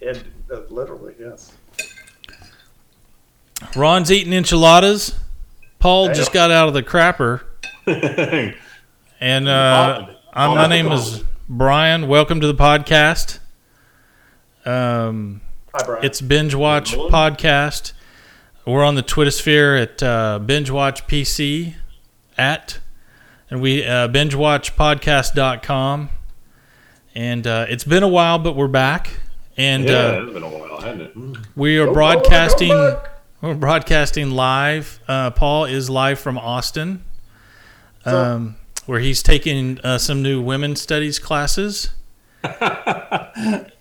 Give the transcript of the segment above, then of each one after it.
It, uh, literally, yes. Ron's eating enchiladas. Paul Hey. just got out of the crapper, and uh, I'm, my name is Brian. Welcome to the podcast. Um, Hi, Brian. it's Binge Watch Hello. Podcast. We're on the Twitter sphere at uh, Binge Watch PC at, and we uh, bingewatchpodcast.com. And uh, it's been a while, but we're back, and yeah, uh, it's been a while, hasn't it? we are Go broadcasting. back, go. We're broadcasting live. Uh, Paul is live from Austin, um, where he's taking uh, some new women's studies classes. and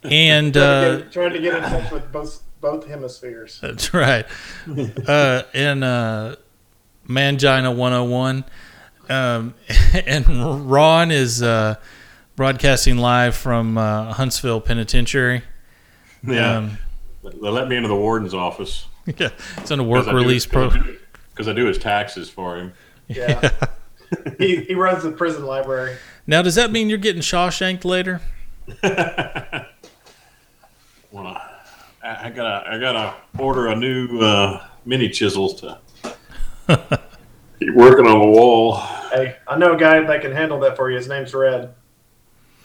trying, to uh, get, trying to get in touch with both both hemispheres. that's right. Uh, and uh, Mangina 101. Um, and Ron is uh, broadcasting live from uh, Huntsville Penitentiary. Yeah, Um, they let me into the warden's office yeah, it's on a work 'Cause I do- release 'cause pro. Because I do his taxes for him. Yeah. he, he runs the prison library. Now, does that mean you're getting Shawshanked later? Well, I, I gotta I gotta order a new uh, mini chisel to keep working on the wall. Hey, I know a guy that can handle that for you. His name's Red.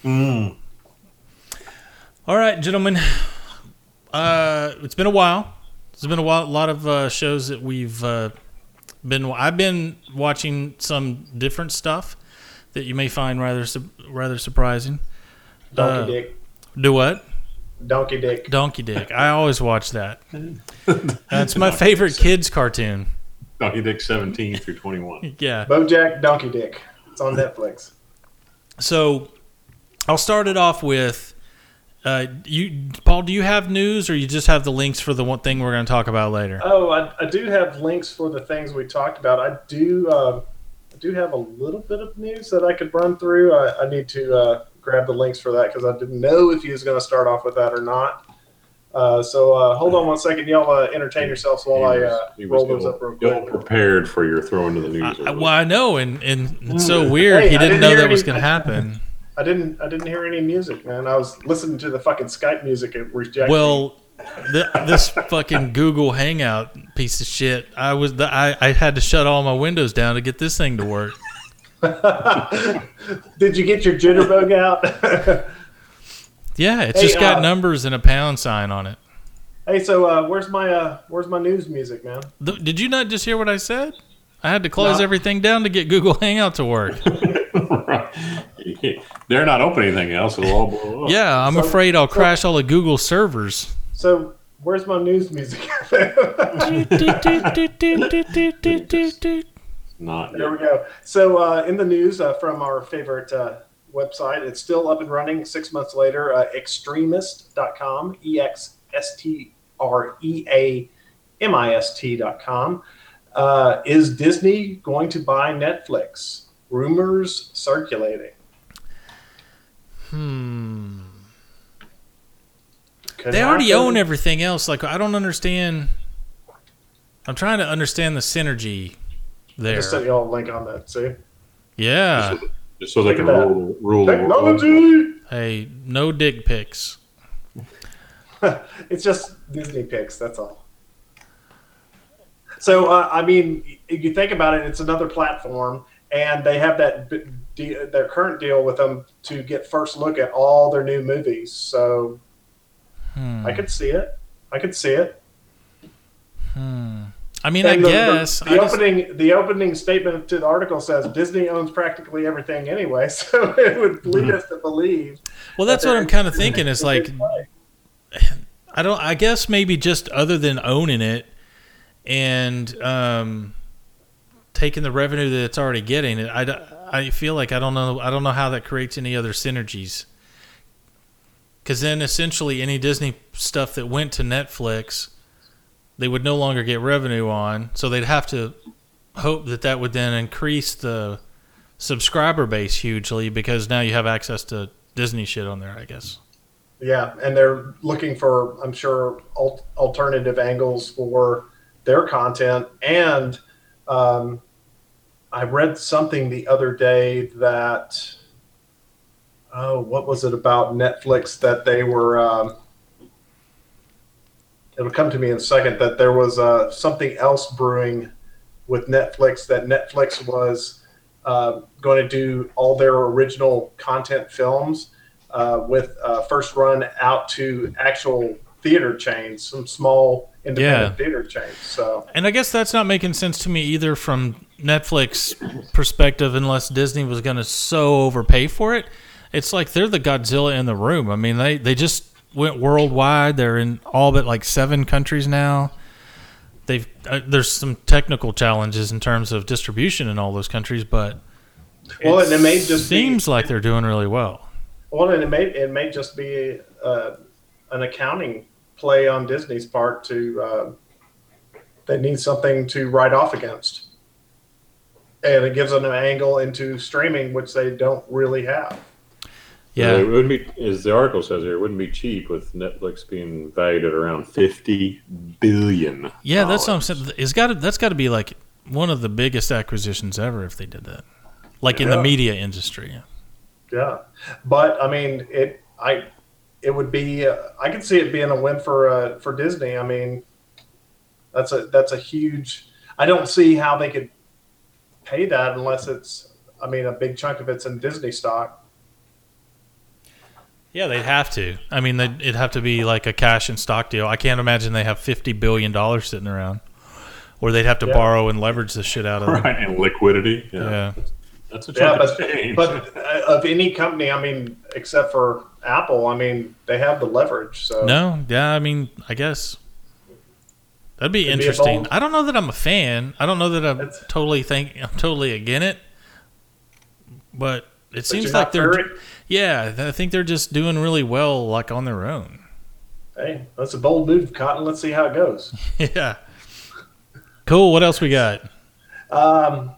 Mm. All right, gentlemen. Uh, it's been a while. It's been a while. A lot of uh, shows that we've uh, been. I've been watching some different stuff that you may find rather su- rather surprising. Donkey Uh, Dick. Do what? Donkey Dick. Donkey Dick. I always watch that. That's my favorite kids cartoon. Donkey Dick seventeen through twenty one. Yeah. Bojack Donkey Dick. It's on Netflix. So I'll start it off with uh, you, Paul. Do you have news, or you just have the links for the one thing we're going to talk about later? Oh, I, I do have links for the things we talked about. I do uh, I do have a little bit of news that I could run through. I, I need to uh, grab the links for that because I didn't know if he was going to start off with that or not. Uh, so uh, hold on one second, y'all. Uh, entertain yourselves while I uh, roll was those up real ill, ill quick. prepared for your throwing to the news. I, well, I know, and, and it's so weird. Hey, he didn't didn't know hear that was going to happen. I didn't I didn't hear any music, man. I was listening to the fucking Skype music. It was rejected. Well, th- this fucking Google Hangout piece of shit. I was the, I, I had to shut all my windows down to get this thing to work. Did you get your jitterbug out? Yeah, it's Hey, just got uh, numbers and a pound sign on it. hey, so uh, where's my uh, where's my news music, man? Th- Did you not just hear what I said? I had to close No. everything down to get Google Hangout to work. They're not opening anything else. It'll all blow up. Yeah, I'm So- afraid I'll crash all the Google servers. So where's my news music? Not There we go. So, uh, in the news uh, from our favorite uh, website, it's still up and running six months later. Uh, exstreamist.com, E X S T R E A M I S T.com. Uh, is Disney going to buy Netflix? Rumors circulating. Hmm. Could They already happen. own everything else. Like I don't understand. I'm trying to understand the synergy there. I just sent you all a link on that. See, Yeah. Just so they Look can at that. rule, rule the world. technology. Hey, no dig pics. it's just Disney pics. That's all. So uh, I mean, if you think about it, it's another platform, and they have that b- de- their current deal with them to get first look at all their new movies. So Hmm. I could see it. I could see it. Hmm. I mean, And I the, the- guess. the, I just- opening the opening statement to the article says Disney owns practically everything anyway, so it would lead us to believe. well, that's that what I'm kind of thinking. Is like. I don't. I guess maybe just other than owning it and um, taking the revenue that it's already getting, I, I feel like I don't know. I don't know how that creates any other synergies. Because then essentially any Disney stuff that went to Netflix, they would no longer get revenue on. So they'd have to hope that that would then increase the subscriber base hugely because now you have access to Disney shit on there, I guess. Yeah, and they're looking for, I'm sure, al- alternative angles for their content. And um, I read something the other day that, oh, what was it about Netflix that they were, um, it'll come to me in a second that there was uh, something else brewing with Netflix that Netflix was uh, going to do all their original content films uh, with uh, first run out to actual theater chains, some small independent Yeah. theater chains. So And I guess that's not making sense to me either from Netflix perspective, unless Disney was going to so overpay for it. It's like they're the Godzilla in the room. I mean, they they just went worldwide. They're in all but like seven countries now. They've uh, there's some technical challenges in terms of distribution in all those countries, but Well, and it may just be- seems like they're doing really well. Well, and it may it may just be uh, an accounting play on Disney's part to uh, they need something to write off against, and it gives them an angle into streaming which they don't really have. Yeah, it wouldn't be, as the article says here, it wouldn't be cheap with Netflix being valued at around fifty billion. yeah, that's what I'm saying. It's got to that's got to be like one of the biggest acquisitions ever if they did that, like in the media industry. Yeah, but I mean it. I it would be. Uh, I could see it being a win for uh, for Disney. I mean, that's a that's a huge. I don't see how they could pay that unless it's. I mean, a big chunk of it's in Disney stock. Yeah, they'd have to. I mean, they'd, it'd have to be like a cash and stock deal. I can't imagine they have fifty billion dollars sitting around, or they'd have to Yeah. borrow and leverage the shit out of it. Right, and liquidity. Yeah, Yeah, that's a Yeah, chunk but change. but uh, of any company, I mean, except for Apple, I mean, they have the leverage. So no, yeah. I mean, I guess that'd be be interesting. bold- I don't know that I'm a fan. I don't know that I'm totally think I'm totally against it, but it but seems like they're yeah. I think they're just doing really well, like on their own. Hey, that's a bold move, Cotton. Let's see how it goes. yeah. Cool. What else we got? Um,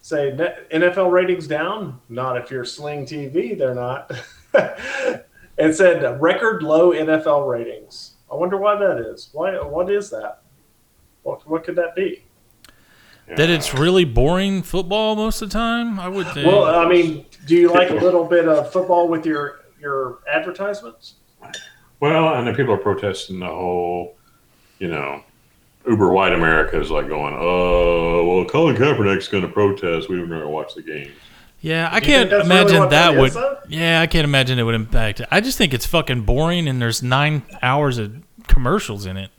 say NFL ratings down. Not if you're Sling TV, they're not. it said record low NFL ratings. I wonder why that is. Why? What is that? What, what could that be? That it's really boring football most of the time. I would think. Well, I mean, do you like a little bit of football with your your advertisements? Well, and then people are protesting the whole, you know, uber white America is like going, oh, well, Colin Kaepernick's going to protest. We were going to watch the games. Yeah, I Do you think can't that's really imagine that that would. is. Yeah, I can't imagine it would impact it. I just think it's fucking boring, and there's nine hours of commercials in it.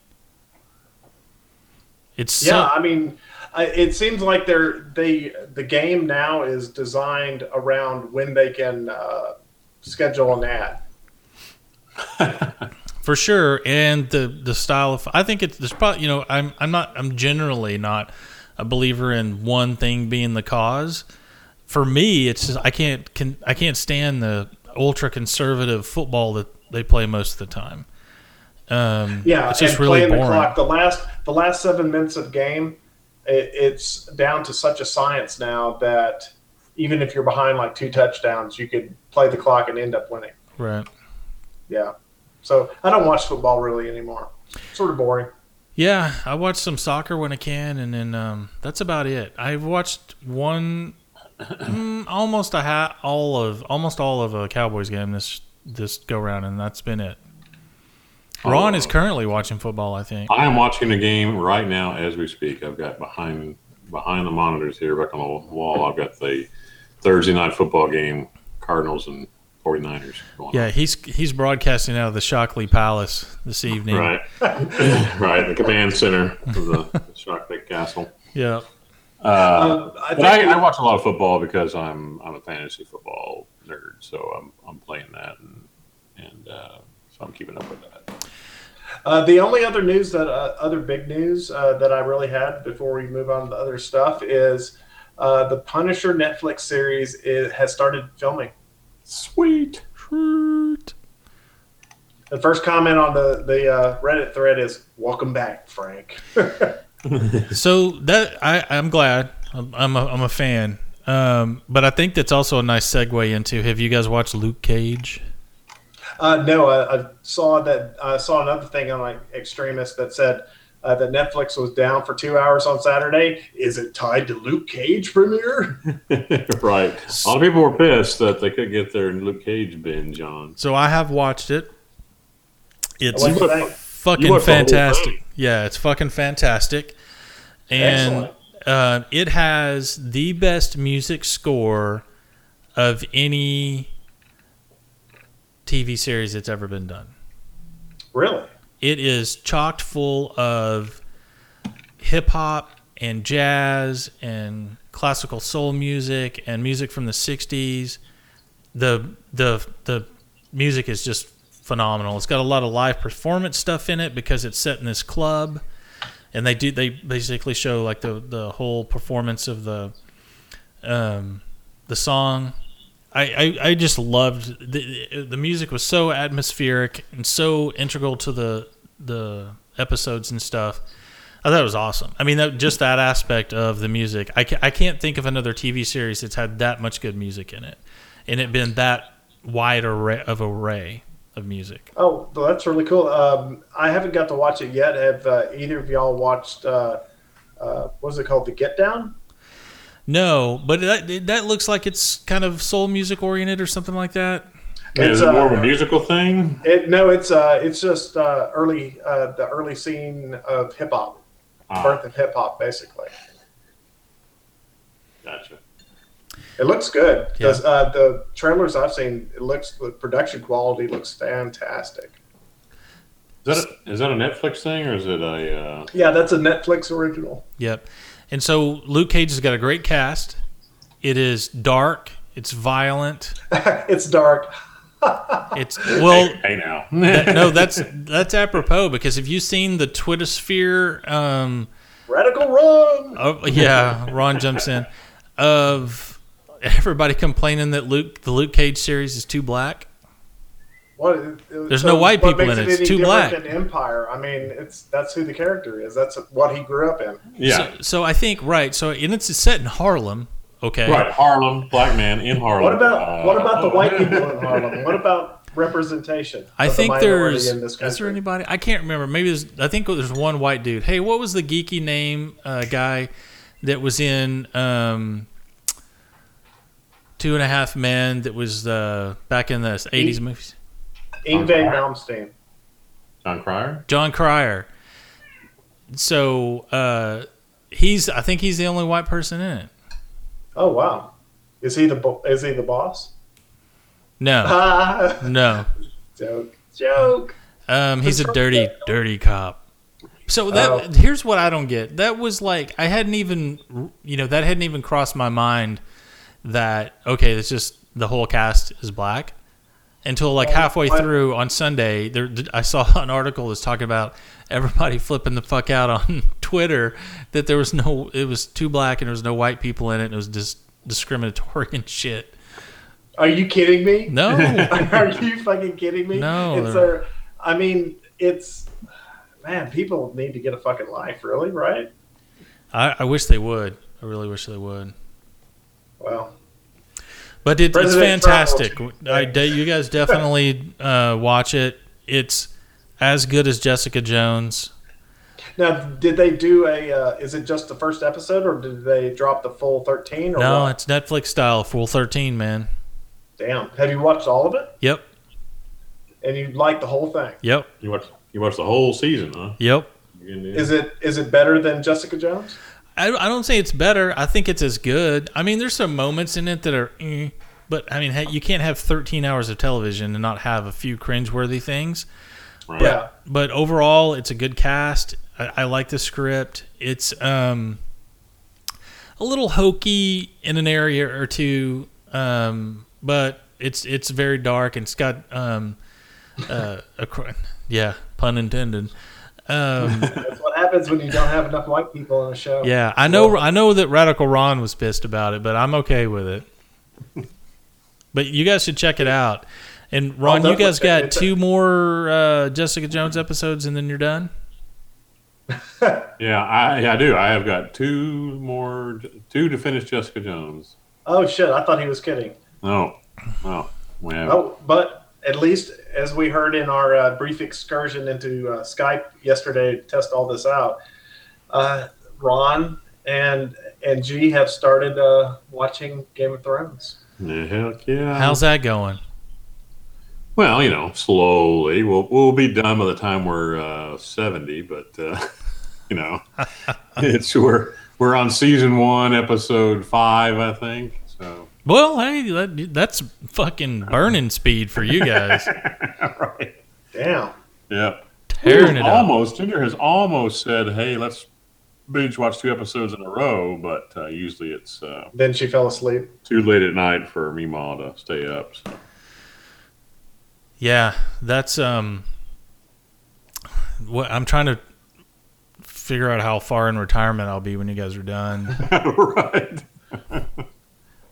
It's Yeah, so, I mean, it seems like they're they the game now is designed around when they can uh, schedule an ad. for sure, and the the style of. I think it's there's probably you know I'm I'm not I'm generally not a believer in one thing being the cause. For me, it's just I can't can I can't stand the ultra conservative football that they play most of the time. Um, Yeah, it's just really playing boring. the clock. The last the last seven minutes of game, it, it's down to such a science now that even if you're behind like two touchdowns, you could play the clock and end up winning. Right. Yeah. So I don't watch football really anymore. Sort of boring. Yeah, I watch some soccer when I can, and then um, that's about it. I've watched one, mm, almost a ha- all of almost all of a Cowboys game this this go round, and that's been it. Ron is currently watching football. I think. I am watching the game right now as we speak. I've got behind behind the monitors here, back on the wall. I've got the Thursday night football game, Cardinals and 49ers going Yeah, he's he's broadcasting out of the Shockley Palace this evening. Right, right. The command center of the Shockley Castle. Yeah. Uh, Uh, I but I, I watch a lot of football because I'm I'm a fantasy football nerd, so I'm I'm playing that and and uh, so I'm keeping up with that. Uh, the only other news that uh, other big news uh, that I really had before we move on to the other stuff is uh, the Punisher Netflix series is, has started filming. Sweet. Shoot. The first comment on the the uh, Reddit thread is "Welcome back, Frank." So that I I'm glad I'm I'm a, I'm a fan. Um, but I think that's also a nice segue into. Have you guys watched Luke Cage? uh, no, I, I saw that. I saw another thing on like Exstreamist that said uh, that Netflix was down for two hours on Saturday. Is it tied to Luke Cage premiere? right. A lot of people were pissed that they could get their Luke Cage binge on. So I have watched it. It's What'd you think? fucking watched the whole fantastic. Yeah, it's fucking fantastic. And uh, it has the best music score of any TV series that's ever been done. Really? It is chocked full of hip hop and jazz and classical soul music and music from the 60s. The the the music is just phenomenal. It's got a lot of live performance stuff in it because it's set in this club and they do they basically show like the the whole performance of the um the song I, I, I just loved the the music was so atmospheric and so integral to the the episodes and stuff. I thought it was awesome. I mean, that, just that aspect of the music. I, ca- I can't think of another TV series that's had that much good music in it, and it been that wide array of array of music. Oh, well, that's really cool. Um, I haven't got to watch it yet. Have uh, either of y'all watched? Uh, uh, what is it called? The Get Down? No, but that that looks like it's kind of soul music oriented or something like that. Yeah, is It's, it more of uh, a musical thing? It, no, it's uh, it's just uh, early uh, the early scene of hip hop, Ah, birth of hip hop, basically. gotcha. It looks good. Yeah. Does, uh, the trailers I've seen, it looks the production quality looks fantastic. Is that a, is that a Netflix thing or is it a? Uh, Yeah, that's a Netflix original. Yep. And so Luke Cage has got a great cast. It is dark. It's violent. it's dark. It's well. hey now. that- no, that's that's apropos because have you seen the Twitter sphere? Um, Radical Ron. oh, yeah, Ron jumps in of everybody complaining that Luke the Luke Cage series is too black. What, There's no white people in it. It's too black. Than Empire. I mean, it's that's who the character is. That's what he grew up in. yeah. So, so I think right. So and it's set in Harlem. Okay. Right, Harlem, black man in Harlem. What about what about the Uh, white people in Harlem? What about representation? I of the think there's in this is there anybody I can't remember. Maybe there's I think there's one white dude. Hey, what was the geeky name uh, guy that was in um, Two and a Half Men that was uh, back in the 80s movies? Yngwie Okay. Malmsteen. Jon Cryer? Jon Cryer. So uh, he's I think he's the only white person in it. Oh wow, is he the bo- is he the boss? No, no. joke, joke. Um, he's a dirty, dirty cop. So that Oh. here's what I don't get. That was like I hadn't even, you know, that hadn't even crossed my mind that okay, it's just the whole cast is black until like halfway through on Sunday. There, I saw an article that's talking about everybody flipping the fuck out on Twitter that there was no, it was too black and there was no white people in it. and It was just discriminatory and shit. Are you kidding me? No, Are you fucking kidding me? No, It's a, I mean, it's man. People need to get a fucking life, really, right? I, I wish they would. I really wish they would. Well, But it, it's fantastic. will- I, you guys definitely uh, watch it. It's as good as Jessica Jones. now did they do a? Uh, is it just the first episode, or did they drop the full thirteen? No, what? it's Netflix style, full 13, man. damn. Have you watched all of it? Yep, And you like the whole thing? yep, You watched you watched the whole season, huh? yep. You can do- Is it is it better than Jessica Jones? I, I don't say it's better. I think it's as good. I mean, there's some moments in it that are, eh, but I mean, hey, you can't have 13 hours of television and not have a few cringeworthy things. right. Yeah. but overall it's a good cast i, I like the script it's um, a little hokey in an area or two um, but it's it's very dark and it's got um, uh, a, yeah pun intended um, That's what happens when you don't have enough white people on a show. yeah i know i know that radical ron was pissed about it but i'm okay with it but you guys should check it out and ron you guys got it. two more uh, jessica jones episodes and then you're done Yeah, I yeah, I do. I have got two more two to finish Jessica Jones. Oh shit! I thought he was kidding. No. No. We have Oh, but at least as we heard in our uh, brief excursion into uh, Skype yesterday to test all this out, uh, Ron and and G have started uh, watching Game of Thrones. Yeah, heck yeah. how's that going Well, you know, slowly. We'll we'll be done by the time we're uh, seventy, but uh, you know, it's we're we're on season one, episode five, I think. So Well, hey, that, that's fucking burning speed for you guys. right. Damn. Yep. Tearing Ginger it up. almost Ginger has almost said, "Hey, let's binge watch two episodes in a row," but uh, usually it's uh, Then she fell asleep. too late at night for me, Meemaw to stay up. So. Yeah, that's um. What I'm trying to figure out how far in retirement I'll be when you guys are done. right.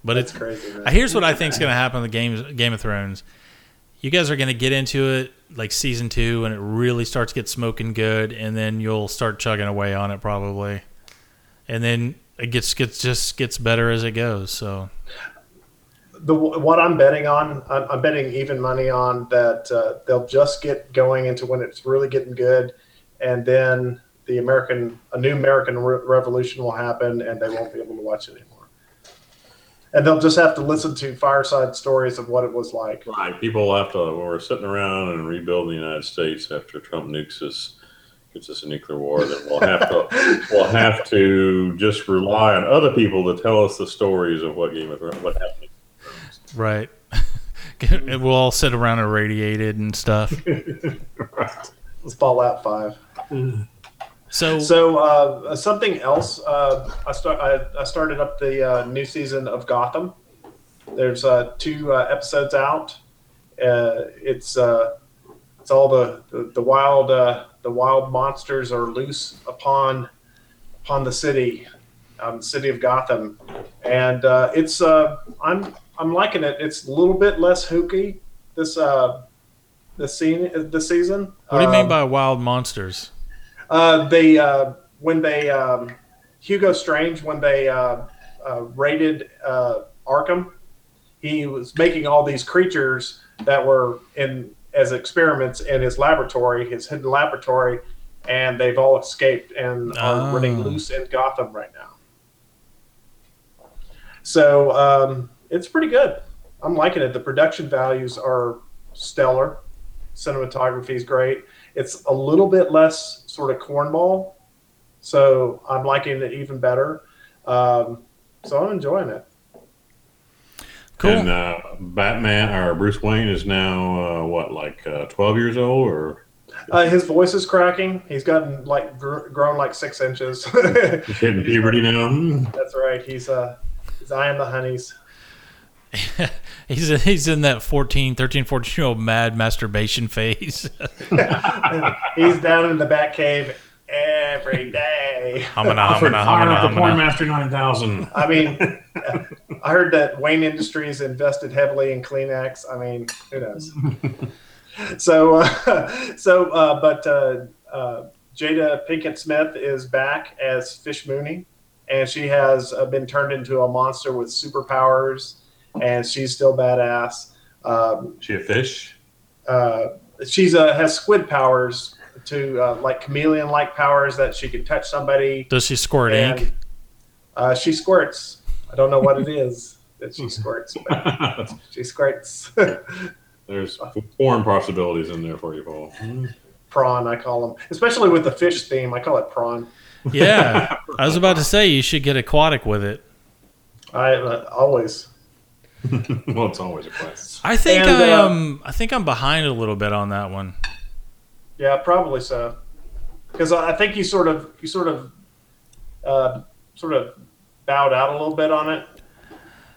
But It's it's crazy. Man. here's what I think is going to happen with the games Game of Thrones. You guys are going to get into it like season two, and it really starts to get smoking good, and then you'll start chugging away on it probably, and then it gets gets just gets better as it goes. So the what I'm betting on, I'm, I'm betting even money on that uh, they'll just get going into when it's really getting good, and then the American, a new American re- Revolution will happen, and they won't be able to watch it anymore. And they'll just have to listen to fireside stories of what it was like. Right. People will have to, when we're sitting around and rebuilding the United States after Trump nukes us, gives us a nuclear war, then we'll have to, we'll have to just rely on other people to tell us the stories of what Game of Thrones, what happened. right, we'll all sit around irradiated and stuff. right. ball out Five. So, So uh, something else, uh, I start. I, I started up the uh, new season of Gotham. There's uh, two uh, episodes out. Uh, it's uh, it's all the the, the wild uh, the wild monsters are loose upon upon the city, um, city of Gotham, and uh, it's uh, I'm I'm liking it. It's a little bit less hooky this uh, this scene this season. what do you mean Um, by wild monsters? Uh, they uh, when they um, Hugo Strange when they uh, uh, raided uh, Arkham, he was making all these creatures that were in as experiments in his laboratory, his hidden laboratory, and they've all escaped and are Oh. running loose in Gotham right now. So um, it's pretty good. I'm liking it. The production values are stellar. Cinematography is great. It's a little bit less sort of cornball, so I'm liking it even better. Um, so I'm enjoying it. Cool. And uh, Batman or Bruce Wayne is now uh, what, like uh, twelve years old, or Uh, his voice is cracking. He's gotten like gr- grown like six inches. he's hitting puberty now? Hmm. That's right. He's uh, he's eyeing the honeys. he's he's in that 14, 13, 14 year old mad masturbation phase. he's down in the Bat Cave every day. Humana, Offered humana, fire humana, up the humana. Pornmaster nine thousand. I mean, I heard that Wayne Industries invested heavily in Kleenex. I mean, who knows? so, uh, so, uh, but uh, uh, Jada Pinkett Smith is back as Fish Mooney, and she has uh, been turned into a monster with superpowers, and she's still badass. Um, She a fish? uh, she's uh, has squid powers to uh, like chameleon like powers that she can touch somebody Does she squirt and ink? uh, she squirts. I don't know what it is that she squirts, but she squirts. There's porn possibilities in there for you, Paul. prawn, I call them, especially with the fish theme. I call it prawn. Yeah, I was about to say you should get aquatic with it. I uh, always. well, it's always a question. I think And, I uh, um I think I'm behind a little bit on that one. Yeah, probably so. Because I I think you sort of, you sort of, uh, sort of bowed out a little bit on it.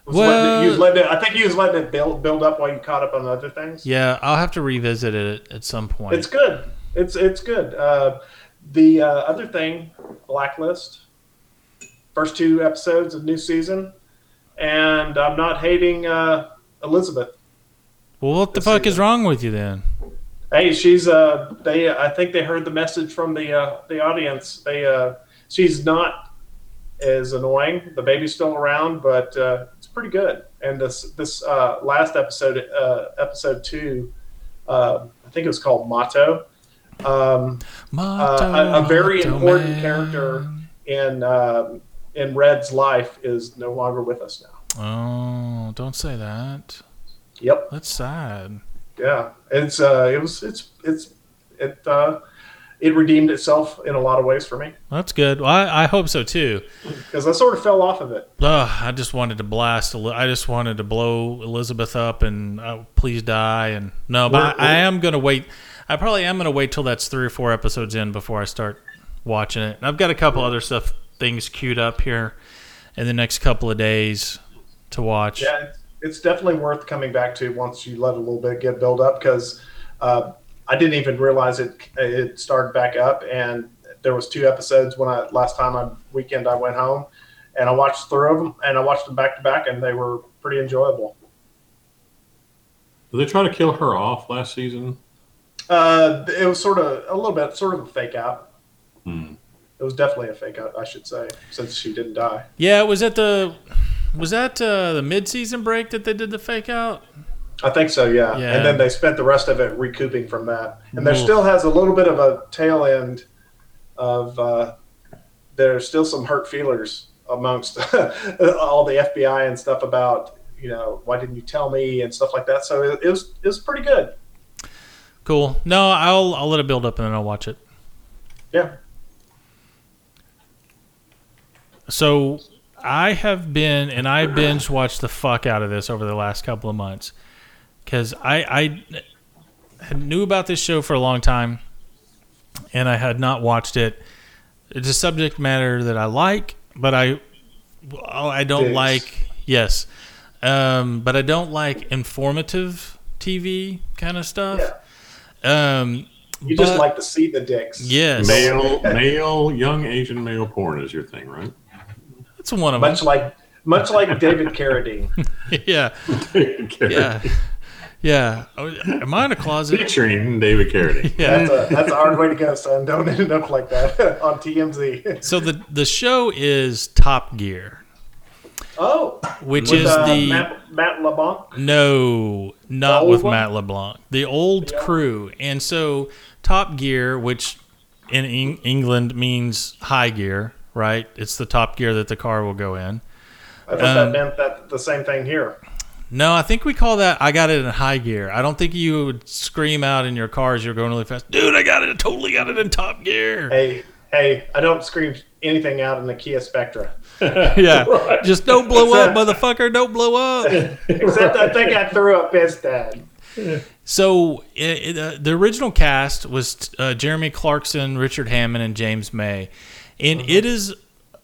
Was letting it- you letting it, I think you was letting it build build up while you caught up on other things. Yeah, I'll have to revisit it at some point. It's good. It's it's good. Uh, the uh, other thing, Blacklist, first two episodes of new season, and I'm not hating uh, Elizabeth. well, what the fuck see. is wrong with you then? Hey, she's uh, they. I think they heard the message from the uh, the audience. They uh, she's not as annoying. The baby's still around, but uh, it's pretty good. And this this uh, last episode, uh, episode two, uh, I think it was called Mato. Um, Mato, a- a very motto important man. character. in um, in Red's life is no longer with us now. Oh, don't say that. Yep. That's sad. yeah, it's uh, it was it's it's it uh, it redeemed itself in a lot of ways for me That's good. Well, I, I hope so too. because I sort of fell off of it. Ugh, I just wanted to blast. I just wanted to blow Elizabeth up and uh, please die. And no, but We're- I, I am gonna wait. I probably am gonna wait till that's three or four episodes in before I start watching it. And I've got a couple other stuff things queued up here in the next couple of days to watch. Yeah, it's, it's definitely worth coming back to once you let a little bit get build up because uh, I didn't even realize it it started back up and there was two episodes when I last time on weekend I went home and I watched through of them and I watched them back to back and they were pretty enjoyable. Did they try to kill her off last season? Uh, it was sort of a little bit sort of a fake out. Hmm. It was definitely a fake out, I should say, since she didn't die. Yeah, was that the was that uh, the mid season break that they did the fake out? I think so, yeah. Yeah. And then they spent the rest of it recouping from that. And there Oof. still has a little bit of a tail end of uh, there's still some hurt feelers amongst all the FBI and stuff about you know why didn't you tell me and stuff like that. So it, it was it was pretty good. Cool. No, I'll I'll let it build up and then I'll watch it. Yeah. So I have been and I binge watched the fuck out of this over the last couple of months because I I knew about this show for a long time and I had not watched it. It's a subject matter that I like, but I oh, I don't Digs. like yes, um, but I don't like informative TV kind of stuff. Yeah. Um, You just like to see the dicks. yes, Male, male, young Asian male porn is your thing, right? That's one of them. Much like much like David Carradine. yeah, yeah, yeah. Oh, Am I in a closet? Featuring David Carradine. Yeah. That's a that's a hard way to go, son. Don't end up like that on TMZ. So the the show is Top Gear, Oh, which with is uh, the Matt, Matt LeBlanc. no, not with one? Matt LeBlanc, the old Yeah. crew, and so Top Gear, which in Eng- England means high gear, right? It's the top gear that the car will go in. I thought Um, that meant that the same thing here. No, I think we call that I got it in high gear. I don't think you would scream out in your car as you're going really fast, dude. I got it. I totally got it in top gear. Hey, hey, I don't scream anything out in the Kia Spectra. yeah, Right. just don't blow up, motherfucker. Don't blow up. Except I think I threw a piss dad. So it, it, uh, the original cast was uh, Jeremy Clarkson, Richard Hammond, and James May, and it is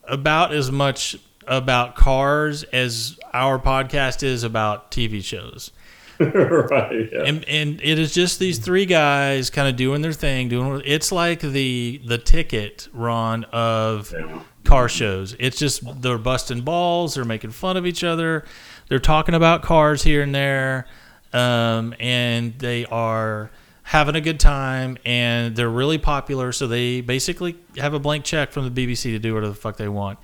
about as much about cars as our podcast is about TV shows. right. Yeah. and and it is just these three guys kind of doing their thing doing it's like the the ticket run of car shows it's just they're busting balls they're making fun of each other they're talking about cars here and there um, and they are having a good time and they're really popular so they basically have a blank check from the bbc to do whatever the fuck they want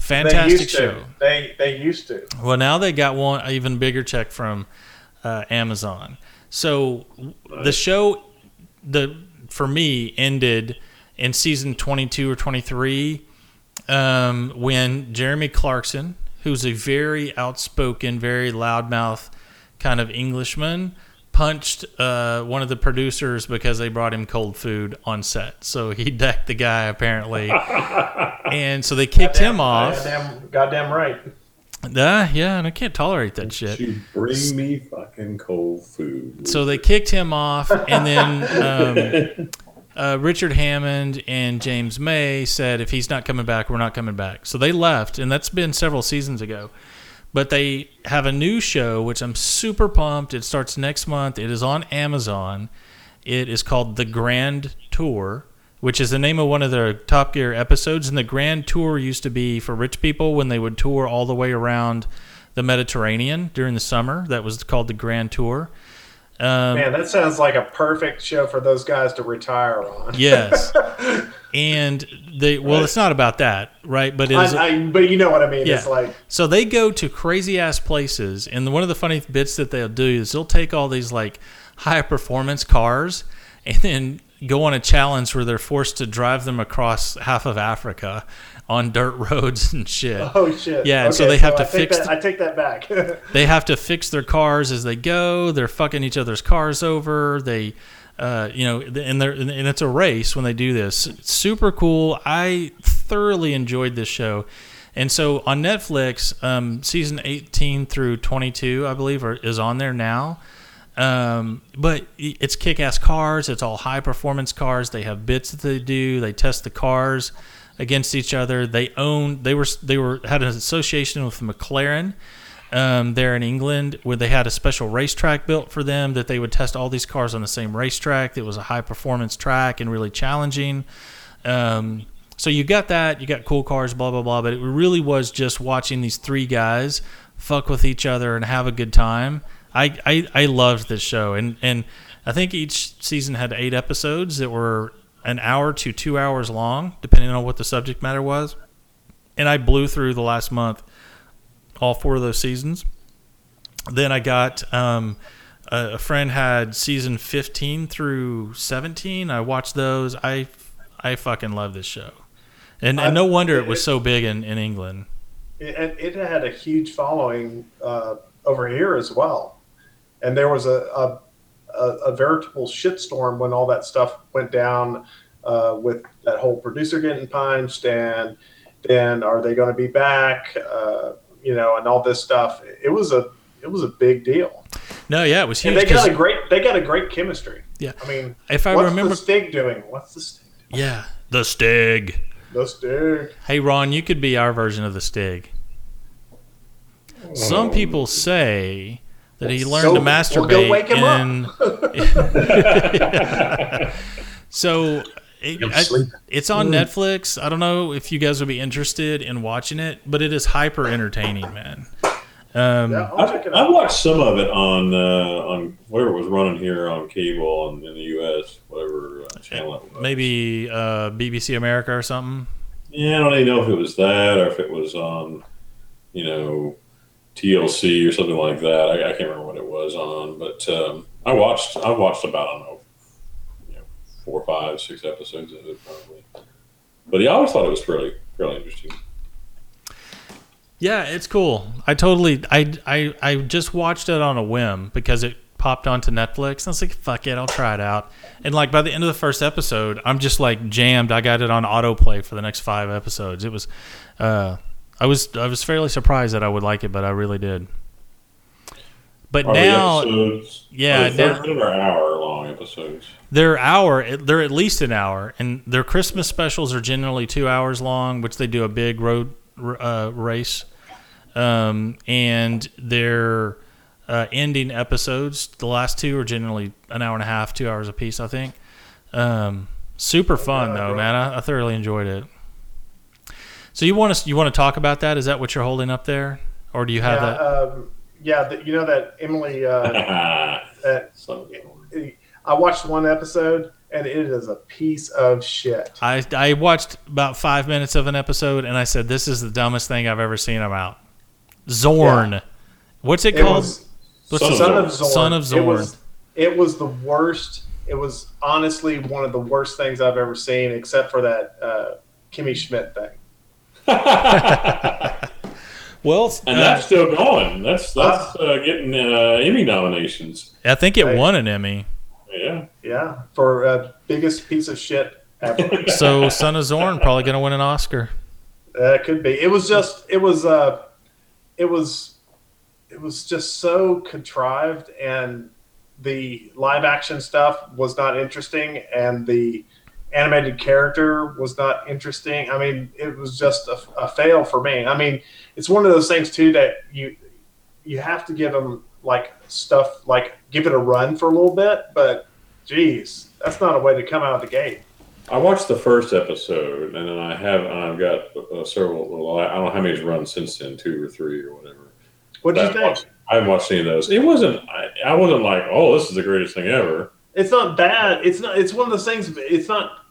fantastic used show. They they used to. well, now they got one even bigger check from uh, Amazon. So the show, the for me ended in season twenty two or twenty three um, when Jeremy Clarkson, who's a very outspoken, very loudmouth kind of Englishman, punched uh, one of the producers because they brought him cold food on set. So he decked the guy apparently, and so they kicked him off. Goddamn, goddamn right. Uh, yeah, and I can't tolerate that shit. You bring me fucking cold food. So they kicked him off, and then um, uh, Richard Hammond and James May said, if he's not coming back, we're not coming back. So they left, and that's been several seasons ago. But they have a new show, which I'm super pumped. It starts next month. It is on Amazon. It is called The Grand Tour, which is the name of one of their Top Gear episodes. And the Grand Tour used to be for rich people when they would tour all the way around the Mediterranean during the summer. That was called the Grand Tour. Um, Man, that sounds like a perfect show for those guys to retire on. Yes. and they well, it's not about that, right? But it is. I, I, but you know what I mean. Yeah. It's like so they go to crazy ass places, and one of the funny bits that they'll do is they'll take all these like high performance cars and then go on a challenge where they're forced to drive them across half of Africa on dirt roads and shit. Oh shit! Yeah, and so they have to I fix That, I take that back. They have to fix their cars as they go. They're fucking each other's cars over. They, uh, you know, and they're and it's a race when they do this. Super cool. I thoroughly enjoyed this show. And so on Netflix, um, season 18 through 22, I believe, are, is on there now. Um, but it's kick-ass cars. It's all high-performance cars. They have bits that they do. They test the cars against each other. They own. They were. They were had an association with McLaren um, there in England where they had a special racetrack built for them that they would test all these cars on the same racetrack. It was a high-performance track and really challenging. Um, so you got that. You got cool cars. Blah blah blah. But it really was just watching these three guys fuck with each other and have a good time. I, I, I loved this show and, and I think each season had eight episodes that were an hour to two hours long, depending on what the subject matter was. And I blew through the last month all four of those seasons. Then I got um, a, a friend had season 15 through 17. I watched those. I I fucking love this show, and, and no wonder it was so big in, in England. it, it had a huge following uh, over here as well, and there was a a, a, a veritable shitstorm when all that stuff went down uh, with that whole producer getting punched, and then are they going to be back? Uh, you know, and all this stuff. It was a it was a big deal, No, yeah, it was huge. and they got a great they got a great chemistry. Yeah. I mean, if I what's remember, the Stig doing? What's the Stig? Doing? Yeah, the Stig. The Stig. Hey, Ron, you could be our version of the Stig. Some oh. people say that he learned So, to we'll masturbate go wake him up. in. so it- You'll I- it's on Netflix. I don't know if you guys would be interested in watching it, but it is hyper entertaining, man. Um, Yeah, I'll I, it I out. watched some of it on uh, on whatever was running here on cable and in the U.S. whatever uh, channel it was. Maybe uh, BBC America or something. Yeah, I don't even know if it was that or if it was on, you know, TLC or something like that. I, I can't remember what it was on, but um, I watched. I watched about I don't know, four, five, six episodes of it probably. But yeah, I always thought it was fairly fairly interesting. Yeah, it's cool. I totally I I I just watched it on a whim because it popped onto Netflix. And I was like, fuck it, I'll try it out. And like by the end of the first episode, I'm just like jammed. I got it on autoplay for the next five episodes. It was uh I was I was fairly surprised that I would like it, but I really did. But Are now yeah, now- episodes? they're hour they're at least an hour and their christmas specials are generally two hours long which they do a big road uh, race. Um, and their uh, ending episodes the last two are generally an hour and a half two hours a piece i think. Um, super fun though man. I, I thoroughly enjoyed it. So you want to you want to talk about that? Is that what you're holding up there? Or do you have yeah, that? um, yeah. The, you know that Emily. Uh, that Son of a- I watched one episode and it is a piece of shit. I, I watched about five minutes of an episode and I said, "This is the dumbest thing I've ever seen." I'm out. Zorn, what's it, It called? What's Son of Son of Zorn. Zorn. Son of It Zorn. was, it was the worst. It was honestly one of the worst things I've ever seen, except for that uh, Kimmy Schmidt thing. well, and uh, that's still going. That's that's uh, getting uh, Emmy nominations. I think it Right. won an Emmy. Yeah. Yeah, for uh, biggest piece of shit ever. So Son of Zorn probably going to win an Oscar. That could be. It was just. It was. Uh, it was. It was just so contrived, and the live action stuff was not interesting, and the animated character was not interesting. I mean, it was just a, a fail for me. I mean, it's one of those things too that you you have to give them like stuff like give it a run for a little bit, but geez, that's not a way to come out of the gate. I watched the first episode, and then I have and I've got uh, several. Well, I don't know how many's run since then, two or three or whatever. What do you think? watched- I haven't watched any of those. It wasn't. I, I wasn't like, oh, this is the greatest thing ever. it's not bad. It's not. It's one of those things. It's not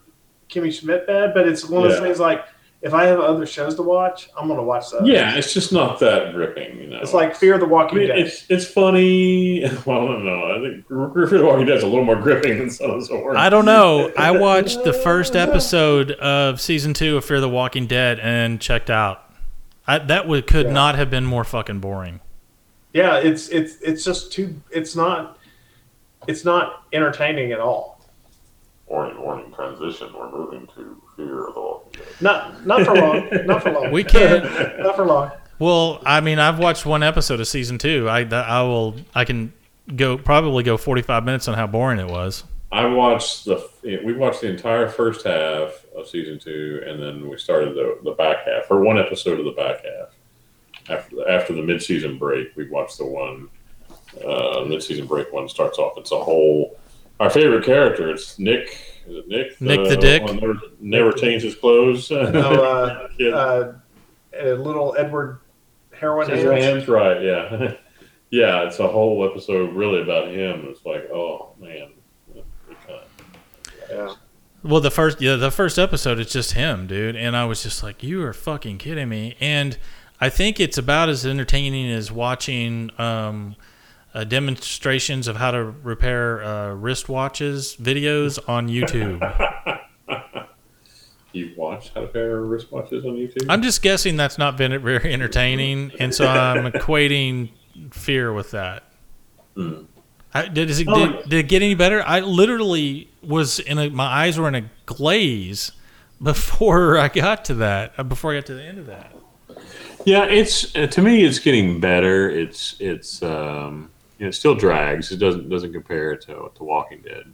Kimmy Schmidt bad, but it's one of those Yeah. things like if I have other shows to watch, I'm gonna watch those. Yeah, it's just not that gripping. You know, it's like Fear the I Walking mean, Dead. it's it's funny. Well, I don't know. I think Fear the Walking Dead is a little more gripping than Sons of I don't know. I watched the first episode of season two of Fear the Walking Dead and checked out. I, that would could Yeah. not have been more fucking boring. yeah, it's it's it's just too. It's not. It's not entertaining at all. Warning, warning, transition. We're moving to Fear of the Walking Dead. Not not for long. not for long. We can't. not for long. Well, I mean, I've watched one episode of season two. I I will I can go probably go forty five minutes on how boring it was. I watched the. We watched the entire first half of season two, and then we started the the back half, or one episode of the back half. After the, after the mid season break, we watched the one. Uh, mid season break one starts off. It's a whole. Our favorite character. It's Nick. Is it Nick? Nick the Dick? one Never, never changed his clothes. No, uh, uh, a little Edward heroin His hands. hands, right? Yeah, yeah. It's a whole episode really about him. It's like, oh man, Yeah. Well, the first yeah, the first episode it's just him, dude, and I was just like, you are fucking kidding me. And I think it's about as entertaining as watching um, uh, demonstrations of how to repair uh, wristwatches videos on YouTube. You've watched how to pair wristwatches on YouTube? I'm just guessing that's not been very entertaining, and so I'm equating fear with that. Hmm. I, did, is it, Oh. did, did it get any better? I literally was in a, my eyes were in a glaze before I got to that. uh, Before I got to the end of that. Yeah, it's uh, to me, it's getting better. It's it's um, you know, it still drags. It doesn't doesn't compare to to Walking Dead,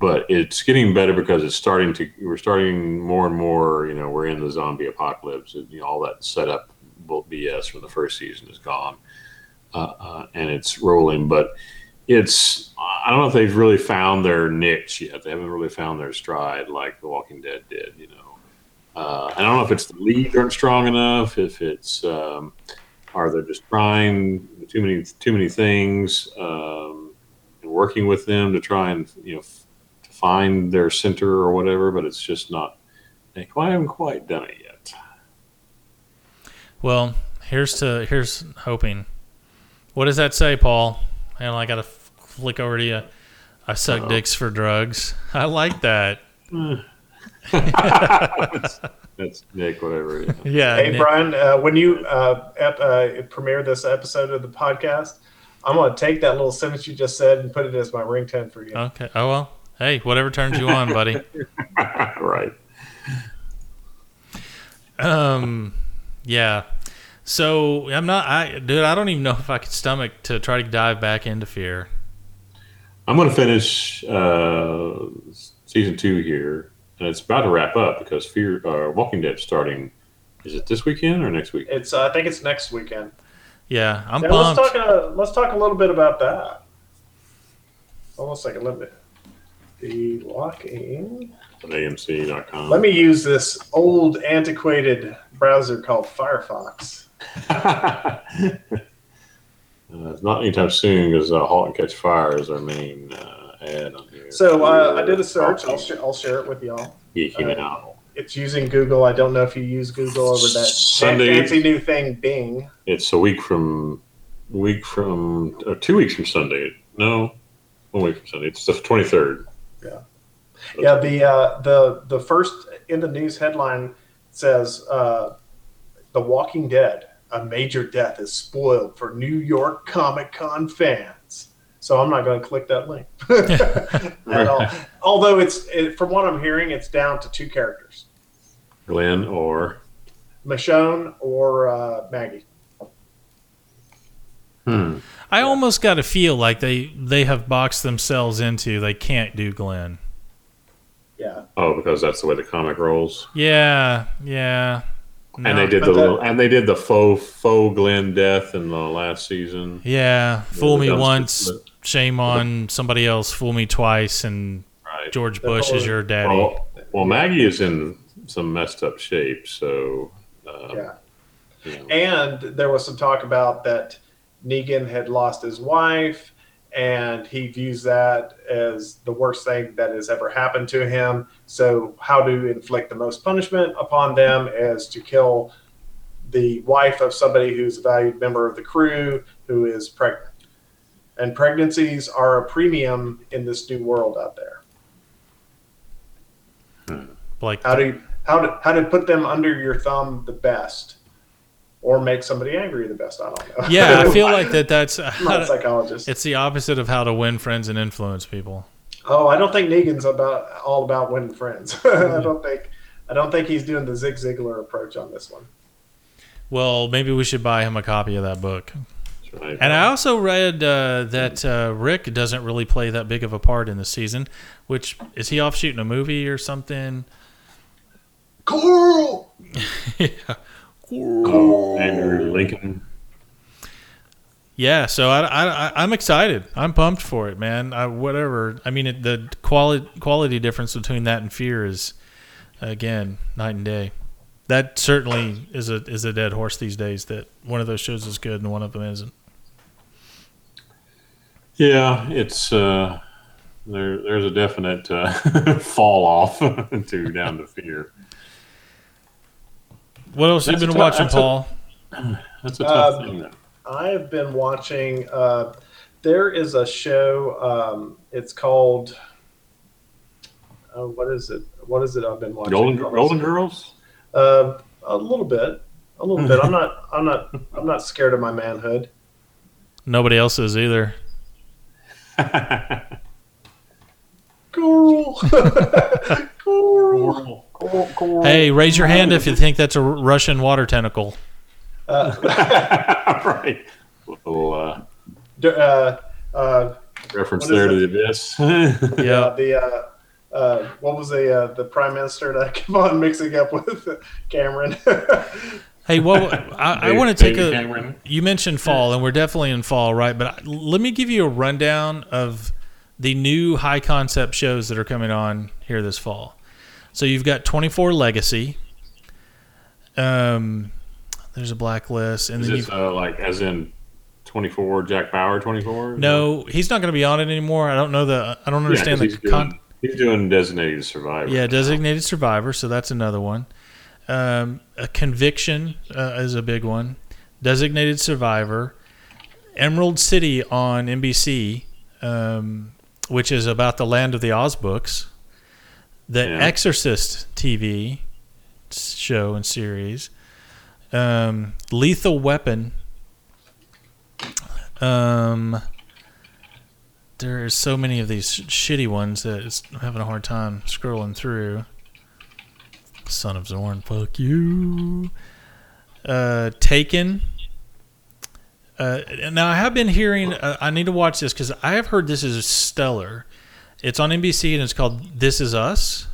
but it's getting better because it's starting to. We're starting more and more. You know, we're in the zombie apocalypse. and, You know, all that setup BS from the first season is gone, uh, uh, and it's rolling. But it's I don't know if they've really found their niche yet. They haven't really found their stride like The Walking Dead did. You know. Uh, I don't know if it's the leads aren't strong enough. If it's um, are they just trying too many too many things um, and working with them to try and you know f- to find their center or whatever. But it's just not. I haven't quite done it yet. Well, here's to here's hoping. What does that say, Paul? And I got to flick over to you. I suck Uh-oh. dicks for drugs. I like that. That's Nick, whatever. it is. Yeah. Hey Nick- Brian, uh, when you uh, ep- uh, premiere this episode of the podcast, I'm gonna take that little sentence you just said and put it as my ringtone for you. Okay. Oh well. Hey, whatever turns you on, buddy. right. Um, yeah. So I'm not. I dude. I don't even know if I could stomach to try to dive back into fear. I'm going to finish uh, season two here, and it's about to wrap up because Fear uh, Walking Dead starting. Is it this weekend or next week? It's uh, I think it's next weekend. Yeah, I'm Now, let's talk. Uh, let's talk a little bit about that. Almost on a second. Let me be locking. On AMC.com. Let me use this old antiquated browser called Firefox. uh, it's not anytime soon because uh, Halt and Catch Fire is our main uh, ad on here. So uh, I did a search. I'll, sh- I'll share it with y'all. Geeking uh, out. It's using Google. I don't know if you use Google over that Sunday- fancy new thing, Bing. It's a week from week from or two weeks from Sunday. No, one week from Sunday. It's the twenty third. Yeah, yeah. the uh, the the first in the news headline says uh, The Walking Dead, a major death is spoiled for New York Comic Con fans. So I'm not going to click that link at all. Although it's it, from what I'm hearing, it's down to two characters, Glenn or Michonne or uh, Maggie. hmm. I almost got to feel like they they have boxed themselves into they can't do Glenn. Yeah, Oh, because that's the way the comic rolls. Yeah, yeah. and they did but the that- little, and they did the faux faux Glenn death in the last season. Yeah, fool me once, split. Shame on somebody else. Fool me twice, and Right. George Bush is your daddy. Well, well, Maggie is in some messed up shape, so uh, yeah. you know. And there was some talk about that Negan had lost his wife, and he views that as the worst thing that has ever happened to him. So, how to inflict the most punishment upon them is to kill the wife of somebody who's a valued member of the crew who is pregnant. And pregnancies are a premium in this new world out there. Hmm. Like How do you, how to how to put them under your thumb the best, or make somebody angry the best? I don't know. yeah, I feel like that. That's I'm not a psychologist. it's the opposite of how to win friends and influence people. Oh, I don't think Negan's about all about winning friends. I hmm. don't think I don't think he's doing the Zig Ziglar approach on this one. Well, maybe we should buy him a copy of that book. That's right. And I also read uh, that uh, Rick doesn't really play that big of a part in the season. Which is he off shooting a movie or something? Coral. yeah. Andrew Lincoln. Yeah, so I, I, I- I'm excited. I'm pumped for it, man. I, whatever. I mean, it, the quality quality difference between that and Fear is, again, night and day. That certainly is a is a dead horse these days. That one of those shows is good and one of them isn't. Yeah, it's uh, there. There's a definite uh, fall off to down to fear. What else That's you been tough- watching, that's a- Paul? That's a tough Um, thing. I have been watching. Uh, there is a show. Um, it's called. Uh, what is it? What is it? I've been watching. Golden Golden Girls. Uh, a little bit. A little bit. I'm not. I'm not. I'm not scared of my manhood. Nobody else is either. Coral. Coral. Hey, raise your hand if you think that's a Russian water tentacle. Uh, right. Little uh, d- uh, uh, reference there to the abyss. yeah. Yeah. The uh, uh, what was the uh, the prime minister that I keep on mixing up with Cameron? Hey, well, I, I want to take a. Cameron. You mentioned fall, and we're definitely in fall, right? But I, let me give you a rundown of the new high concept shows that are coming on here this fall. So you've got 24 Legacy. Um, there's a blacklist, and Is then this uh, like as in twenty four Jack Bauer twenty four? no, he's not going to be on it anymore. I don't know the. I don't understand he's the doing, con. he's doing designated survivor. Yeah, designated survivor. So that's another one. Um, a conviction uh, is a big one. Designated survivor. Emerald City on NBC, um, which is about the land of the Oz books. The Yeah. Exorcist TV show and series. Um, Lethal Weapon. Um, there's so many of these shitty ones that it's, I'm having a hard time scrolling through. Son of Zorn, fuck you. Uh, Taken. Uh, now I have been hearing. Uh, I need to watch this because I have heard this is stellar. It's on NBC and it's called This Is Us.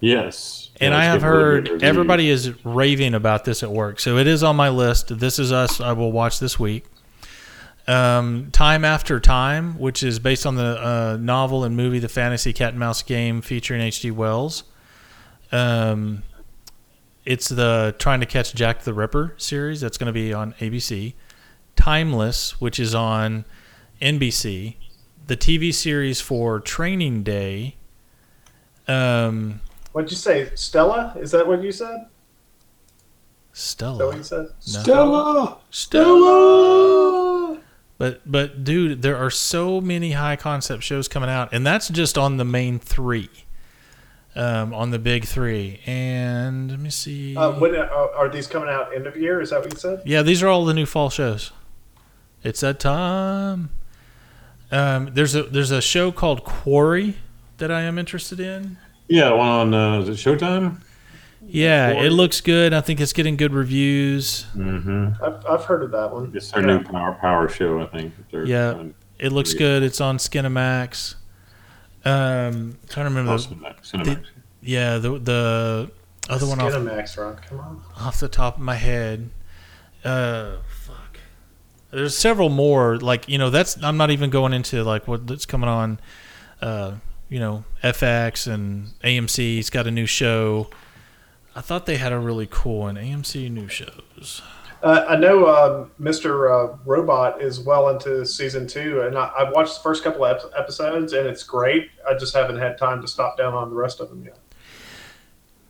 Yes. And I have heard everybody is raving about this at work. So it is on my list. This Is Us, I will watch this week. Um, Time After Time, which is based on the uh, novel and movie The Fantasy Cat and Mouse Game featuring H.G. Wells. Um, it's the Trying to Catch Jack the Ripper series that's going to be on ABC. Timeless, which is on NBC. The TV series for Training Day. Um, What'd you say, Stella? Is that what you said? Is that what Stella. you said? Stella. Stella. But but dude, there are so many high concept shows coming out, and that's just on the main three, um, on the big three. And let me see. Uh, when, uh, are these coming out end of year? Is that what you said? yeah, these are all the new fall shows. It's that time. Um, there's a there's a show called Quarry that I am interested in. Yeah, one on uh, is it Showtime? Yeah, Quarry. it looks good. I think it's getting good reviews. Mm-hmm. I've, I've heard of that one. It's their Yeah. new power power show, I think. Yeah. It looks good. It's on Skinamax. Um, trying to remember oh, the, Cinemax. Cinemax. Yeah, the the other one off, Skinamax, Ron. Come on. off the top of my head. Uh, fuck. There's several more. Like you know, that's I'm not even going into like what that's coming on. Uh, you know, FX and AMC's got a new show. I thought they had a really cool one. AMC new shows. Uh, I know um, Mr. Uh, Robot is well into season two, and I, I've watched the first couple of ep- episodes, and it's great. I just haven't had time to stop down on the rest of them yet.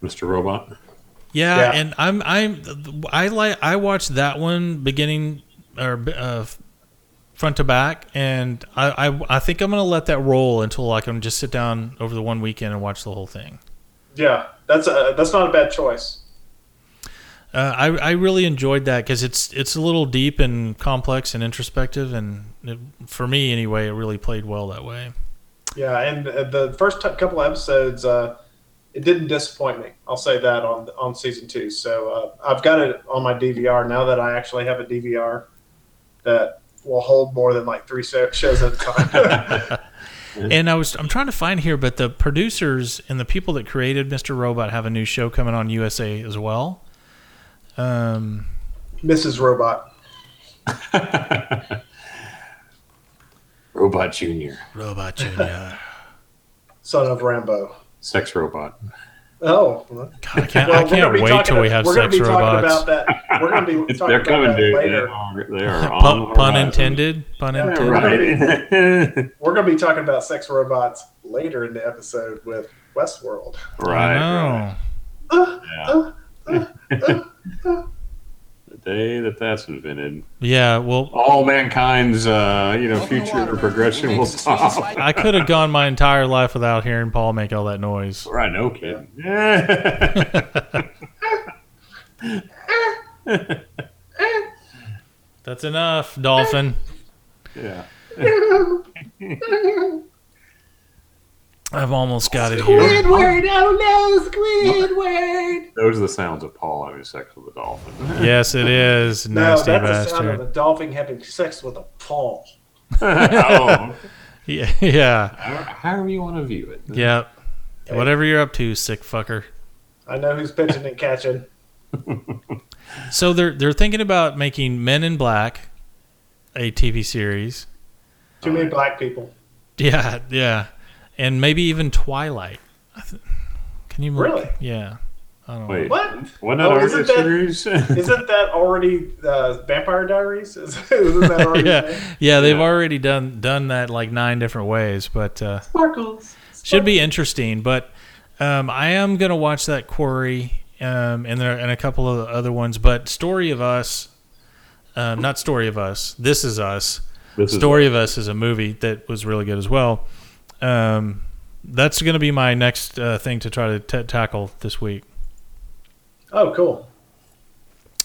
Mr. Robot. Yeah, Yeah. and I'm I'm I like I watched that one beginning or uh, front to back, and I, I I think I'm gonna let that roll until I can just sit down over the one weekend and watch the whole thing. Yeah, that's a, that's not a bad choice. Uh, I I really enjoyed that because it's it's a little deep and complex and introspective, and it, for me anyway, it really played well that way. Yeah, and uh, the first t- couple episodes, uh, it didn't disappoint me. I'll say that on on season two. So uh, I've got it on my DVR now that I actually have a DVR that will hold more than like three shows at a time. And I was I'm trying to find here, but the producers and the people that created Mr. Robot have a new show coming on USA as well. Um, Mrs. Robot. Robot Junior. Robot Junior. Son of Rambo. Sex robot. Oh, God, I can't, Well, I we're gonna can't be wait talking- till we have we're gonna sex be talking robots. about that. We're going to be talking They're about coming, that dude. They later. are, they are on Pun, the pun intended. Pun Yeah, intended. Right. We're going to be talking about sex robots later in the episode with Westworld. right. I know. right. Yeah. The day that that's invented, Yeah. Well, all mankind's uh, you know future progression will stop. I could have gone my entire life without hearing Paul make all that noise. Right, no kidding. Yeah. That's enough, Dolphin. yeah. I've almost got it here. Squidward! Oh no, Squidward! Those are the sounds of Paul having sex with a dolphin. Yes, it is. Nasty No, Nasty that's the sound of a dolphin having sex with a Paul. oh, Yeah. Yeah. however you want to view it. Yep. Whatever you're up to, sick fucker. I know who's pitching and catching. So they're they're thinking about making Men in Black a TV series. Too many black people. Yeah, yeah, and maybe even Twilight. I th- Can you Really? Yeah. I don't know. Wait, What? wasn't Oh, isn't a that- series? Isn't that already uh, Vampire Diaries? Is, isn't that already? yeah, yeah, they've Yeah. already done done that like nine different ways, but uh, Sparkles. should be interesting. But um, I am gonna watch that Quarry um, and there and a couple of other ones. But Story of Us, um, not Story of Us. This is Us. This is Story of Us is a movie that was really good as well. Um, that's going to be my next uh, thing to try to t- tackle this week. Oh, cool.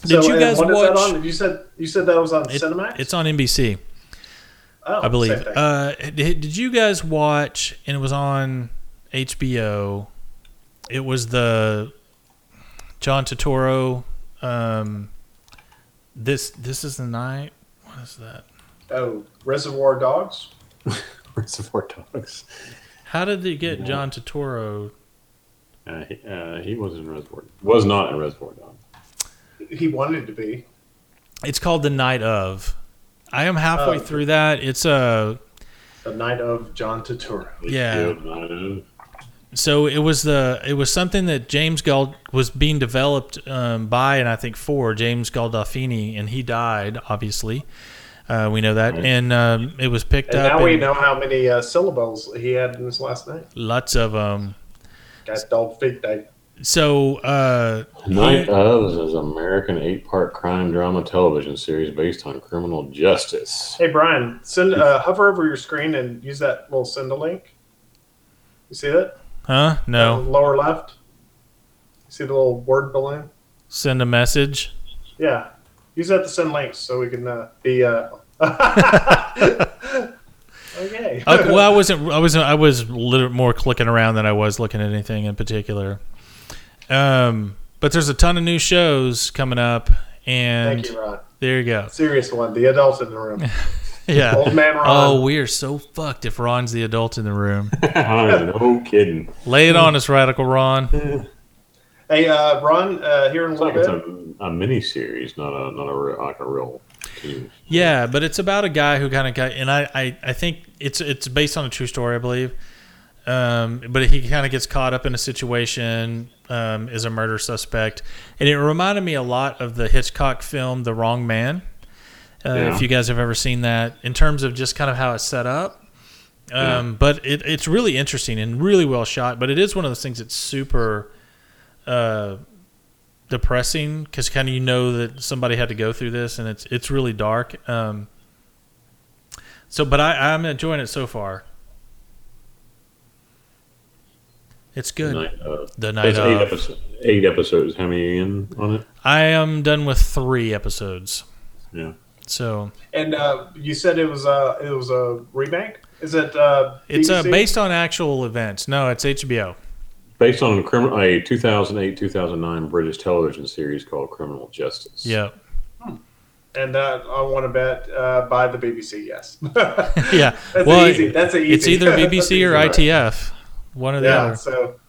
Did you and guys what is that watch- on? You said you said that was on It- Cinemax. It's on NBC, oh, I believe. same thing. Uh, did, did you guys watch? And it was on HBO. It was the John Turturro. Um, this this is the night. What is that? oh, Reservoir Dogs. Reservoir Dogs. How did they get John Turturro? Uh, he, uh, he was in Reservoir. Was not in Reservoir Dogs. He wanted to be. It's called The Night of. I am halfway Oh. through that. It's a The Night of John Turturro. Yeah. So it was the it was something that James Gald was being developed um, by and I think for James Gandolfini and he died obviously uh, we know that and um, it was picked And up now we know how many uh, syllables he had in his last name. lots of um Got dog feet day. so uh, Night of is an American eight-part crime drama television series based on criminal justice. Hey Brian, send uh, hover over your screen and use that little send a link. You see that? huh Uh, no lower left. You see the little word balloon? send a message Yeah. Use that to send links so we can uh, be. Uh... okay. okay, well I wasn't I wasn't I was a little more clicking around than I was looking at anything in particular um but there's a ton of new shows coming up and Thank you, Ron. there you go Serious one. The adult in the room. yeah Old man Ron. Oh, we are so fucked if Ron's the adult in the room. no kidding. Lay it on us, Radical Ron. Hey, uh, Ron, uh, here in a It's like little it's bit. a, a mini series, not a not a real, like a real team. Yeah, but it's about a guy who kind of got, and I, I, I think it's it's based on a true story, I believe. um, but he kind of gets caught up in a situation, um, is a murder suspect, and it reminded me a lot of the Hitchcock film The Wrong Man. Uh, Yeah. If you guys have ever seen that, in terms of just kind of how it's set up. Um, Yeah. But it, it's really interesting and really well shot. But it is one of those things that's super uh, depressing because kind of you know that somebody had to go through this, and it's it's really dark. Um, so, but I, I'm enjoying it so far. It's good. Night, The night that's eight, of. episodes, eight episodes. How many in on it? I am done with three episodes. Yeah. So And uh, you said it was a it was a remake. Is it? Uh, it's uh, based on actual events. No, it's HBO. Based on a, crim- a 2008 2009 British television series called Criminal Justice. Yeah, And uh, I want to bet uh, by the BBC. Yes. yeah. That's well, easy. That's a easy. it's either BBC or easy. ITV, one or the Yeah. other. So,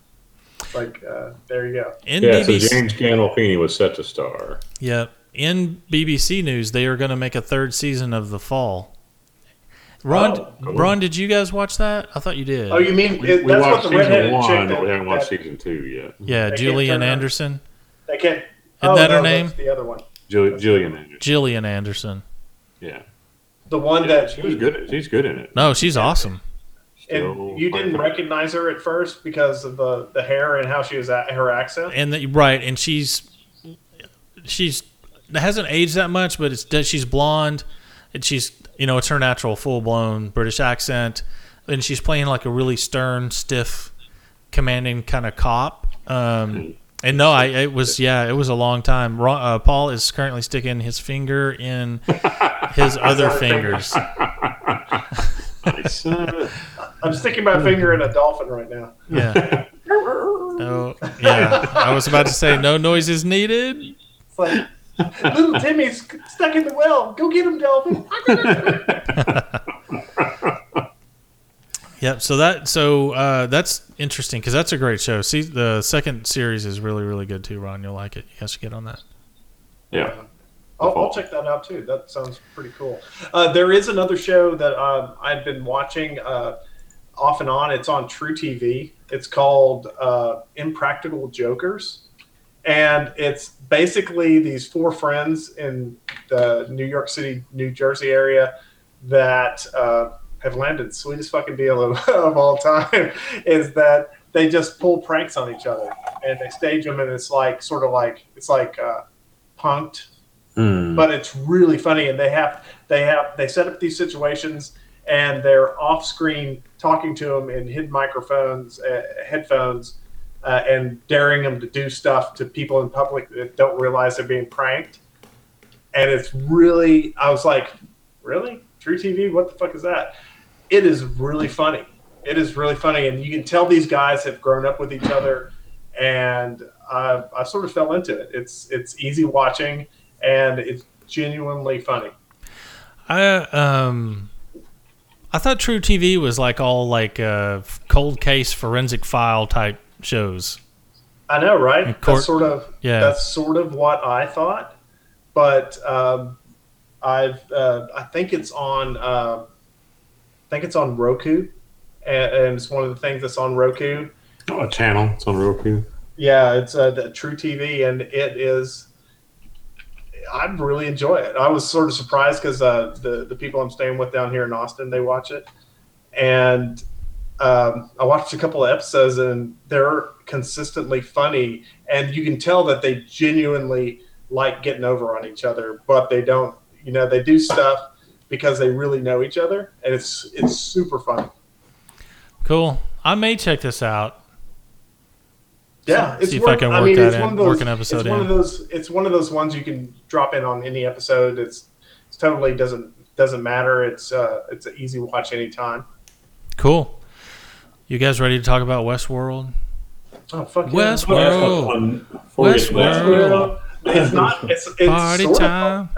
like, uh, there you go. In Yeah, so James Gandolfini was set to star. yeah, in BBC news, they are going to make a third season of The Fall. Ron, Oh, cool. Ron, did you guys watch that? I thought you did. Oh, you mean We, it, we that's what watched the season one, but we haven't watched that, season two yet. yeah, I Julian. Anderson, that can't. Isn't oh, that her name? that's The other one, Jill- Gillian Anderson. Gillian Anderson. Yeah. the one yeah. that She was good. At, she's good in it. No, she's awesome. Still And you didn't recognize her at first because of the, the hair and how she was at her accent. and the, right, and she's she's hasn't aged that much, but it's she's blonde, and she's you know it's her natural full blown British accent, and she's playing like a really stern, stiff, commanding kind of cop. Um, and no, I it was yeah, it was a long time. Uh, Paul is currently sticking his finger in his other fingers. Uh, I'm sticking my finger in a dolphin right now. Yeah. Oh yeah, I was about to say no noises needed. It's like little Timmy's stuck in the well. Go get him, dolphin. Yep. So that so uh, that's interesting because that's a great show. See, the second series is really really good too. Ron, you'll like it. You guys should get on that. yeah. I'll, I'll check that out too. That sounds pretty cool. Uh, there is another show that um, I've been watching uh, off and on. It's on truTV. It's called uh, Impractical Jokers, and it's basically these four friends in the New York City, New Jersey area that uh, have landed sweetest fucking deal of, of all time. Is that they just pull pranks on each other and they stage them, and it's like sort of like it's like uh, punked Hmm. but it's really funny and they have they have they set up these situations and they're off screen talking to them in hidden microphones uh, headphones uh, and daring them to do stuff to people in public that don't realize they're being pranked. And it's really i was like really? truTV what the fuck is that? It is really funny. It is really funny. And you can tell these guys have grown up with each other. And I, I sort of fell into it. It's it's easy watching and it's genuinely funny. I um, I thought truTV was like all like a cold case forensic file type shows. I know, right? And court- that's sort of Yeah. that's sort of what I thought, but um, I've uh, I think it's on uh, I think it's on Roku, and, and it's one of the things that's on Roku. Oh, a channel. It's on Roku. Yeah, it's uh, the truTV, and it is. I really enjoy it. I was sort of surprised because uh, the the people I'm staying with down here in Austin they watch it, and um, I watched a couple of episodes and they're consistently funny, and you can tell that they genuinely like getting over on each other, but they don't. You know, they do stuff because they really know each other, and it's it's super fun. Cool. I may check this out. Yeah, See- if I can work that it's in, one of those, work an episode it's one in. of those. It's one of those ones you can drop in on any episode. It's, it's totally doesn't doesn't matter. It's uh it's an easy watch anytime. Cool. You guys ready to talk about Westworld? Oh fuck yeah. Westworld. Before we get to that, Westworld. It's not. It's it's Party sort time.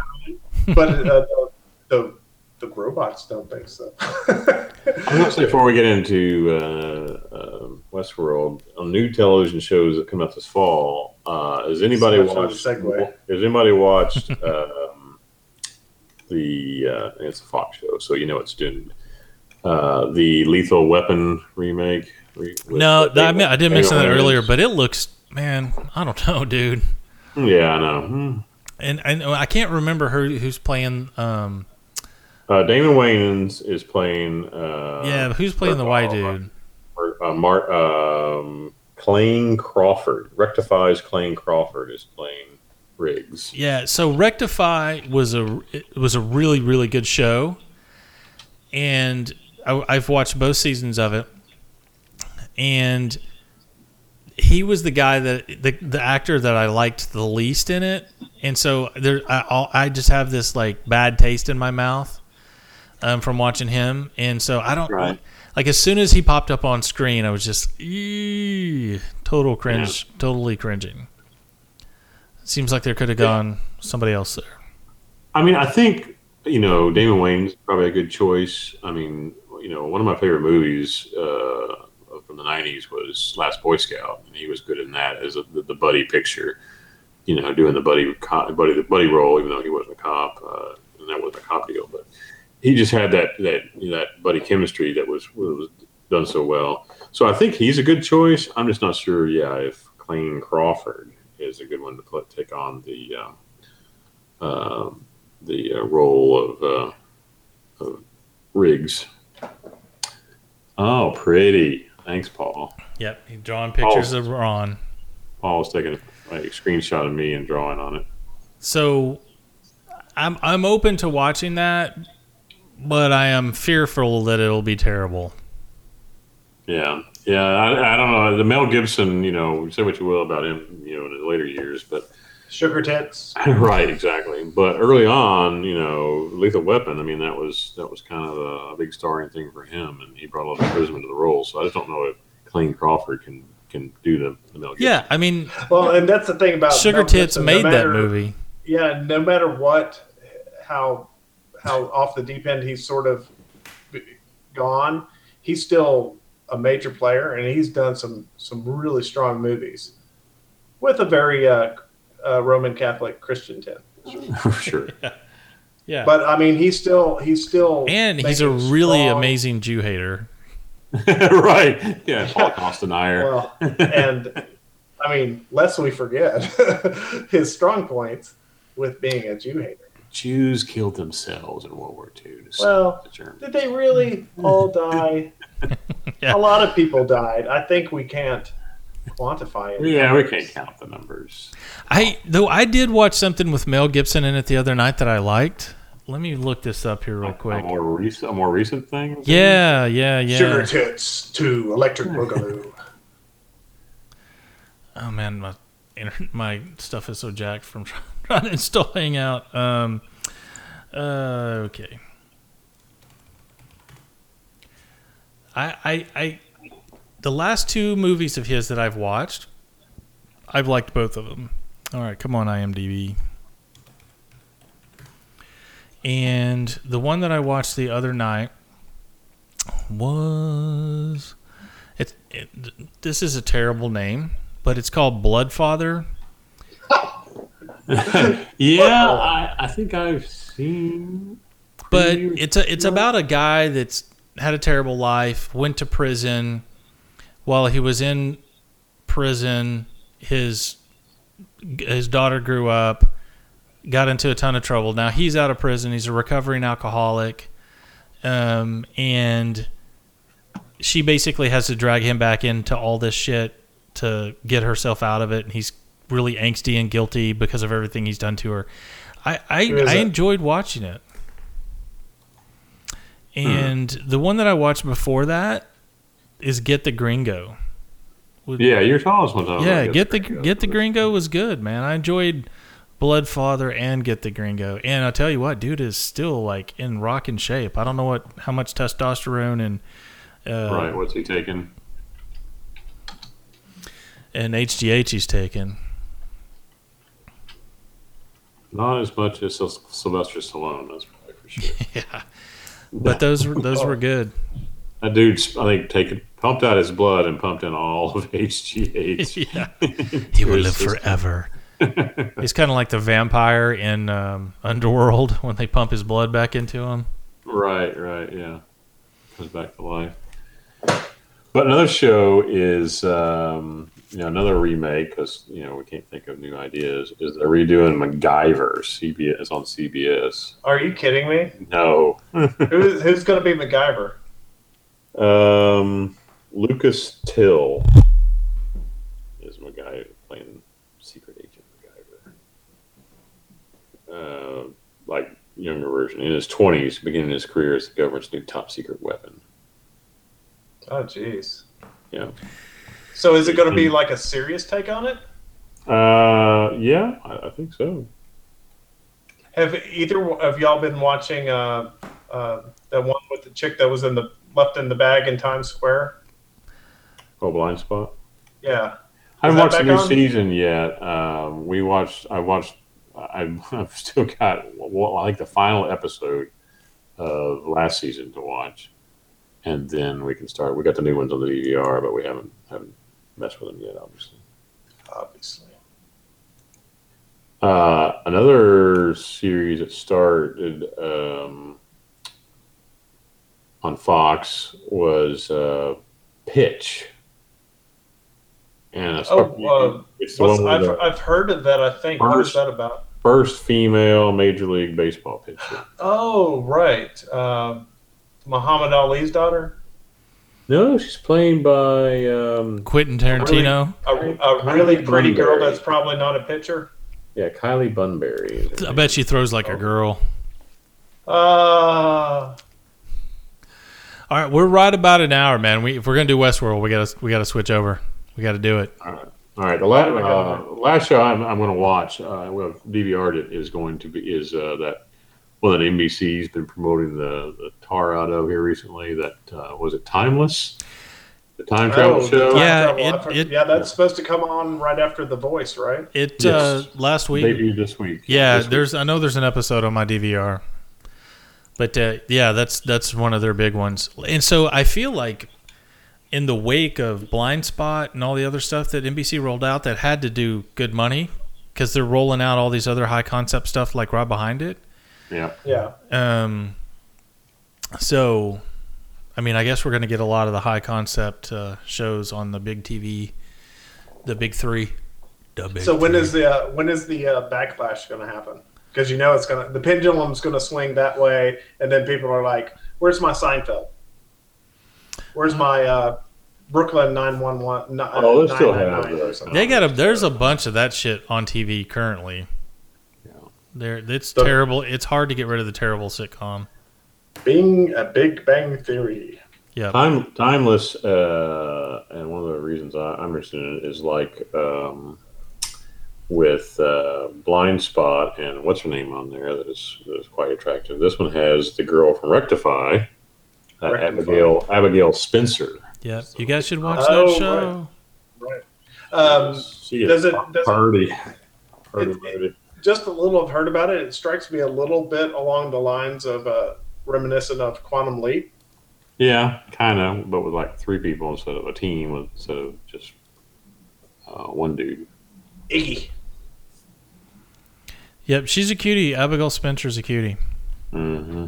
of, but uh, the, the the robots don't think so. I'm going to say before we get into uh, uh, Westworld, on new television shows that come out this fall, uh, has anybody So much of a watched? segue. Has anybody watched um, the? Uh, it's a Fox show, so you know it's doomed. Uh, the Lethal Weapon remake. Re- No, I, mean, I did mention that earlier, but it looks, man, I don't know, dude. yeah, I know. Hmm. And, and I can't remember who who's playing. Um, Uh, Damon Wayans is playing. Uh, yeah, who's playing the white uh, dude? or, uh, Mar- um, Clayne Crawford. Rectifies Clayne Crawford is playing Riggs. Yeah, so Rectify was a it was a really really good show, and I, I've watched both seasons of it, and he was the guy that the the actor that I liked the least in it, and so there I I'll- just have this like bad taste in my mouth um, from watching him, and so I don't Right. like as soon as he popped up on screen, I was just total cringe, totally cringing. Seems like there could have gone somebody else there. I mean, I think you know Damon Wayans probably a good choice. I mean, you know, one of my favorite movies uh, from the '90s was Last Boy Scout, and he was good in that as a, the, the buddy picture. You know, doing the buddy buddy the buddy role, even though he wasn't a cop, uh, and that wasn't a cop deal, but he just had that that that buddy chemistry that was was done so well. So I think he's a good choice. I'm just not sure, yeah, if Clayne Crawford is a good one to put, take on the. Um, um, the uh, role of, uh, of Riggs. Oh, pretty. Thanks, Paul. Yep, drawing pictures of Ron. Paul's taking a, a screenshot of me and drawing on it. So I'm I'm open to watching that, but I am fearful that it'll be terrible. Yeah, yeah. I, I don't know. The Mel Gibson, you know, say what you will about him, you know, in his later years, but Sugar tits. right, exactly. But early on, you know, Lethal Weapon. I mean, that was that was kind of a, big starring thing for him, and he brought a lot of charisma to the role. So I just don't know if Clayne Crawford can can do the, the Mel Gibson. Yeah, I mean, Well, and that's the thing about Sugar Mel Tits Gibson, no made that movie. Yeah, no matter what, how how off the deep end he's sort of gone, he's still a major player, and he's done some some really strong movies with a very uh, uh, Roman Catholic Christian tint. for sure. Yeah, But I mean, he's still he's still and he's a really strong- amazing Jew hater. right. Yeah, Holocaust denier. Well, and I mean, lest we forget his strong points with being a Jew hater. Jews killed themselves in World War II. To Well, the Did they really all die? Yeah. A lot of people died. I think we can't quantify it. Yeah, we can't count the numbers. I though I did watch something with Mel Gibson in it the other night that I liked. Let me look this up here real quick. A quick. more recent, a more recent thing. Yeah, yeah, yeah. Sugar tits to electric boogaloo. Oh man, my inter- my stuff is so jacked from trying to install Hangout. Um, uh, okay. I, I, I, the last two movies of his that I've watched, I've liked both of them. All right, come on, IMDb. And the one that I watched the other night was it, it this is a terrible name, but it's called Bloodfather. Yeah, I, I think I've seen. But it's a it's about a guy that's had a terrible life, went to prison. While he was in prison, his his daughter grew up, got into a ton of trouble. Now he's out of prison. He's a recovering alcoholic, um, and she basically has to drag him back into all this shit to get herself out of it. And he's really angsty and guilty because of everything he's done to her. I I, I enjoyed watching it. And the one that I watched before that is Get the Gringo. With- Yeah, you're telling us one yeah, about get the Gringo. get the Gringo was good, man. I enjoyed Bloodfather and Get the Gringo, and I'll tell you what, dude is still like in rocking shape. I don't know what how much testosterone and uh, Right, what's he taking? and HGH he's taking. Not as much as Syl- Sylvester Stallone. That's probably for sure. yeah, but those were those were good. that dude's, I think, taken pumped out his blood and pumped in all of HGH. yeah, he he will live forever. He's kind of like the vampire in um, Underworld when they pump his blood back into him. Right, right, yeah. comes back to life. But another show is um, you know another remake because you know we can't think of new ideas. Is they're redoing MacGyver? CBS is on CBS. Are you kidding me? No, Who's who's going to be MacGyver? um, Lucas Till is MacGyver playing secret agent MacGyver. Uh, like younger version in his twenties, beginning his career as the government's new top secret weapon. Oh, jeez. Yeah. So is it going to be like a serious take on it? Uh, yeah, I, I think so. Have either of y'all been watching uh, uh, the one with the chick that was in the left in the bag in Times Square? Oh, blind spot. Yeah. I haven't watched the new on? season yet. Um, we watched. I watched. I, I've still got well, like the final episode of last season to watch, and then we can start. We got the new ones on the DVR, but we haven't haven't messed with them yet, obviously. Obviously. Uh, another series that started um, on Fox was uh, Pitch. And it's, Oh, uh, it's the one I've, the I've heard of that. I think. What is First- that about? first female Major League Baseball pitcher. Oh, right. Uh, Muhammad Ali's daughter. No, she's playing by. Um, Quentin Tarantino. A, a really pretty girl that's probably not a pitcher. yeah, Kylie Bunbury. I name. bet she throws like a girl. Uh, All right, we're right about an hour, man. We, if we're gonna do Westworld, we gotta we gotta switch over. We gotta do it. All right. All right. the la- uh, last show I'm, I'm going to watch, uh, well, DVR'd it, is going to be is uh, that well that NBC's been promoting the, the tar out of here recently. That uh, was it, Timeless, the time travel oh, show. Time Yeah, Travel. it- it- yeah, that's supposed to come on right after The Voice, right? It Yes. uh, last week. Maybe this week. Yeah, This week. there's I know there's an episode on my DVR, but uh, yeah, that's that's one of their big ones. And so I feel like in the wake of Blind Spot and all the other stuff that NBC rolled out that had to do good money because they're rolling out all these other high concept stuff like right behind it. yeah. Yeah. Um, so, I mean, I guess we're going to get a lot of the high concept uh, shows on the big TV, the big three. The big So when three. is the uh, when is the uh, backlash going to happen? Because you know it's going to the pendulum's going to swing that way, and then people are like, "Where's my Seinfeld? Where's my uh, Brooklyn nine one one?" Oh, they still have the- They got a. There's a bunch of that shit on TV currently. Yeah. There, it's The- terrible. It's hard to get rid of the terrible sitcom. Being a Big Bang Theory. Yeah, Time, timeless, uh, and one of the reasons I, I'm interested in it is like um, with uh, Blind Spot and what's her name on there that is, that is quite attractive. This one has the girl from Rectify, uh, Rectify. Abigail Abigail Spencer. yeah. You guys should watch Oh, that show. Right. Um, she is does it- does it- party. Party, It- party. just a little I've heard about it. It strikes me a little bit along the lines of uh, reminiscent of Quantum Leap. Yeah, kind of, but with like three people instead of a team, instead of just uh, one dude. Iggy. Yep, she's a cutie. Abigail Spencer's a cutie. hmm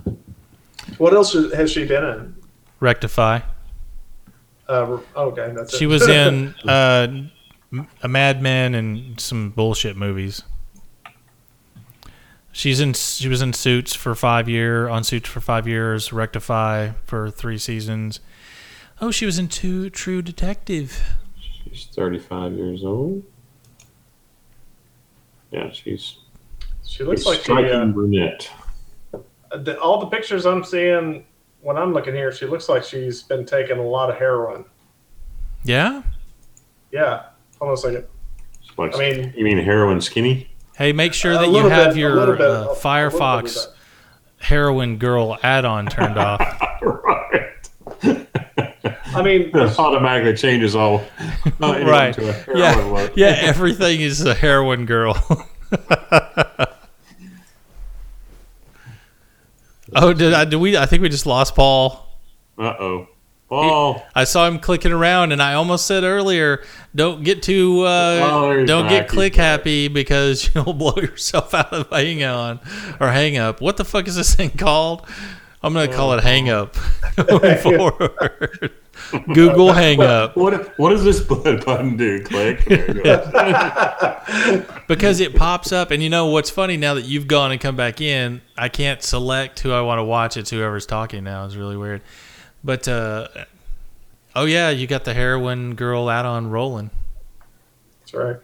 What else has she been in? Rectify. Uh, okay, that's it. She was in uh, a Mad Men and some bullshit movies. She's in. She was in Suits for five year on Suits for five years. Rectify for three seasons. Oh, she was in two True Detective. She's 35 years old. Yeah, she's she looks like she. striking Uh, brunette. The, all the pictures I'm seeing when I'm looking here, she looks like she's been taking a lot of heroin. Yeah. Yeah, hold on a second. Like, I mean- you mean heroin skinny? Hey, make sure that you have bit- your bit- uh, a- a little bit Firefox heroin girl add-on turned off. right. I mean, it automatically changes all. uh, Right. To a heroin Yeah, look. yeah. Everything is a heroin girl. Oh, did I? Did we? I think we just lost Paul. Uh oh. Paul. I saw him clicking around, and I almost said earlier, "Don't get too, uh, Oh, don't get click back. happy because you'll blow yourself out of hang on or hang up." What the fuck is this thing called? I'm gonna call it hang up going forward. Google hang up What what does this button do? Click. It because it pops up, and you know what's funny now that you've gone and come back in, I can't select who I want to watch. It's whoever's talking now. It's really weird. But uh, oh yeah, you got the heroin girl out on rolling. That's right.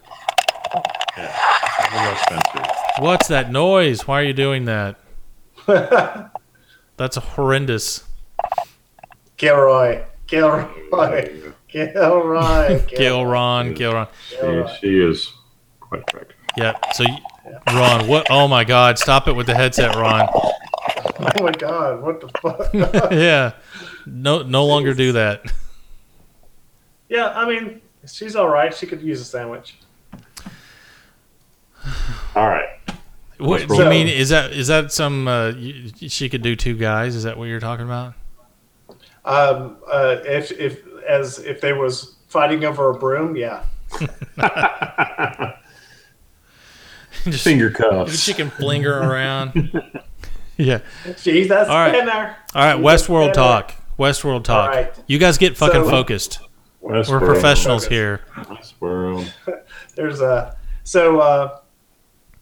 What about What's that noise? Why are you doing that? That's horrendous. Gilroy. Gilroy. Gilroy. Gil Ron, Gil Ron. She, she is quite correct. Yeah. So, you, Ron, what? Oh my God! Stop it with the headset, Ron. Oh my God! What the fuck? yeah. No, no longer do that. yeah, I mean, she's all right. She could use a sandwich. All right. What, So- you mean is that is that some? Uh, you, she could do two guys. Is that what you're talking about? Um, uh, if if as if they was fighting over a broom, yeah. Just Finger Maybe cuffs. she can fling her around. yeah. Jeez, that's All right. in there. All right. Westworld talk. Westworld talk. All right. You guys get fucking So- focused. Westworld. We're professionals Focus. here. Westworld. There's a so uh,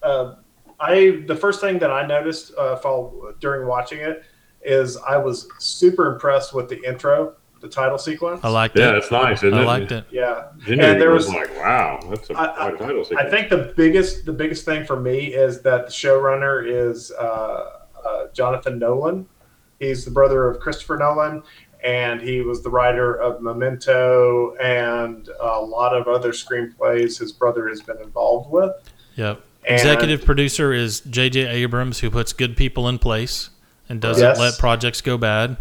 uh, I the first thing that I noticed uh, fall, during watching it is I was super impressed with the intro, the title sequence. I liked Yeah, it. Yeah, it's nice, isn't I it? liked it. yeah, Ginger And there was, was- like, wow, that's a I- a title sequence. I think the biggest the biggest thing for me is that the showrunner is uh, uh, Jonathan Nolan. He's the brother of Christopher Nolan, and he was the writer of Memento and a lot of other screenplays his brother has been involved with. Yep. And- Executive producer is J.J. Abrams, who puts good people in place and doesn't Yes. let projects go bad.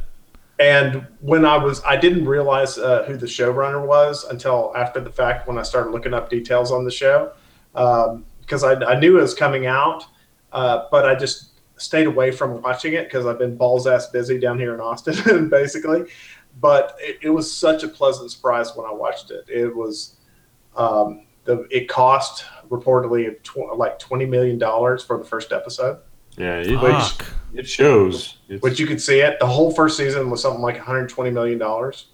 And when I was, I didn't realize uh, who the showrunner was until after the fact when I started looking up details on the show, um, because I, I knew it was coming out, uh, but I just stayed away from watching it because I've been balls ass busy down here in Austin, basically. But it, it was such a pleasant surprise when I watched it. It was, um, the it cost reportedly tw- like twenty million dollars for the first episode, yeah, it, Fuck. it shows. It's, which you could see it. The whole first season was something like one hundred twenty million dollars.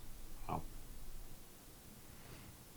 Wow.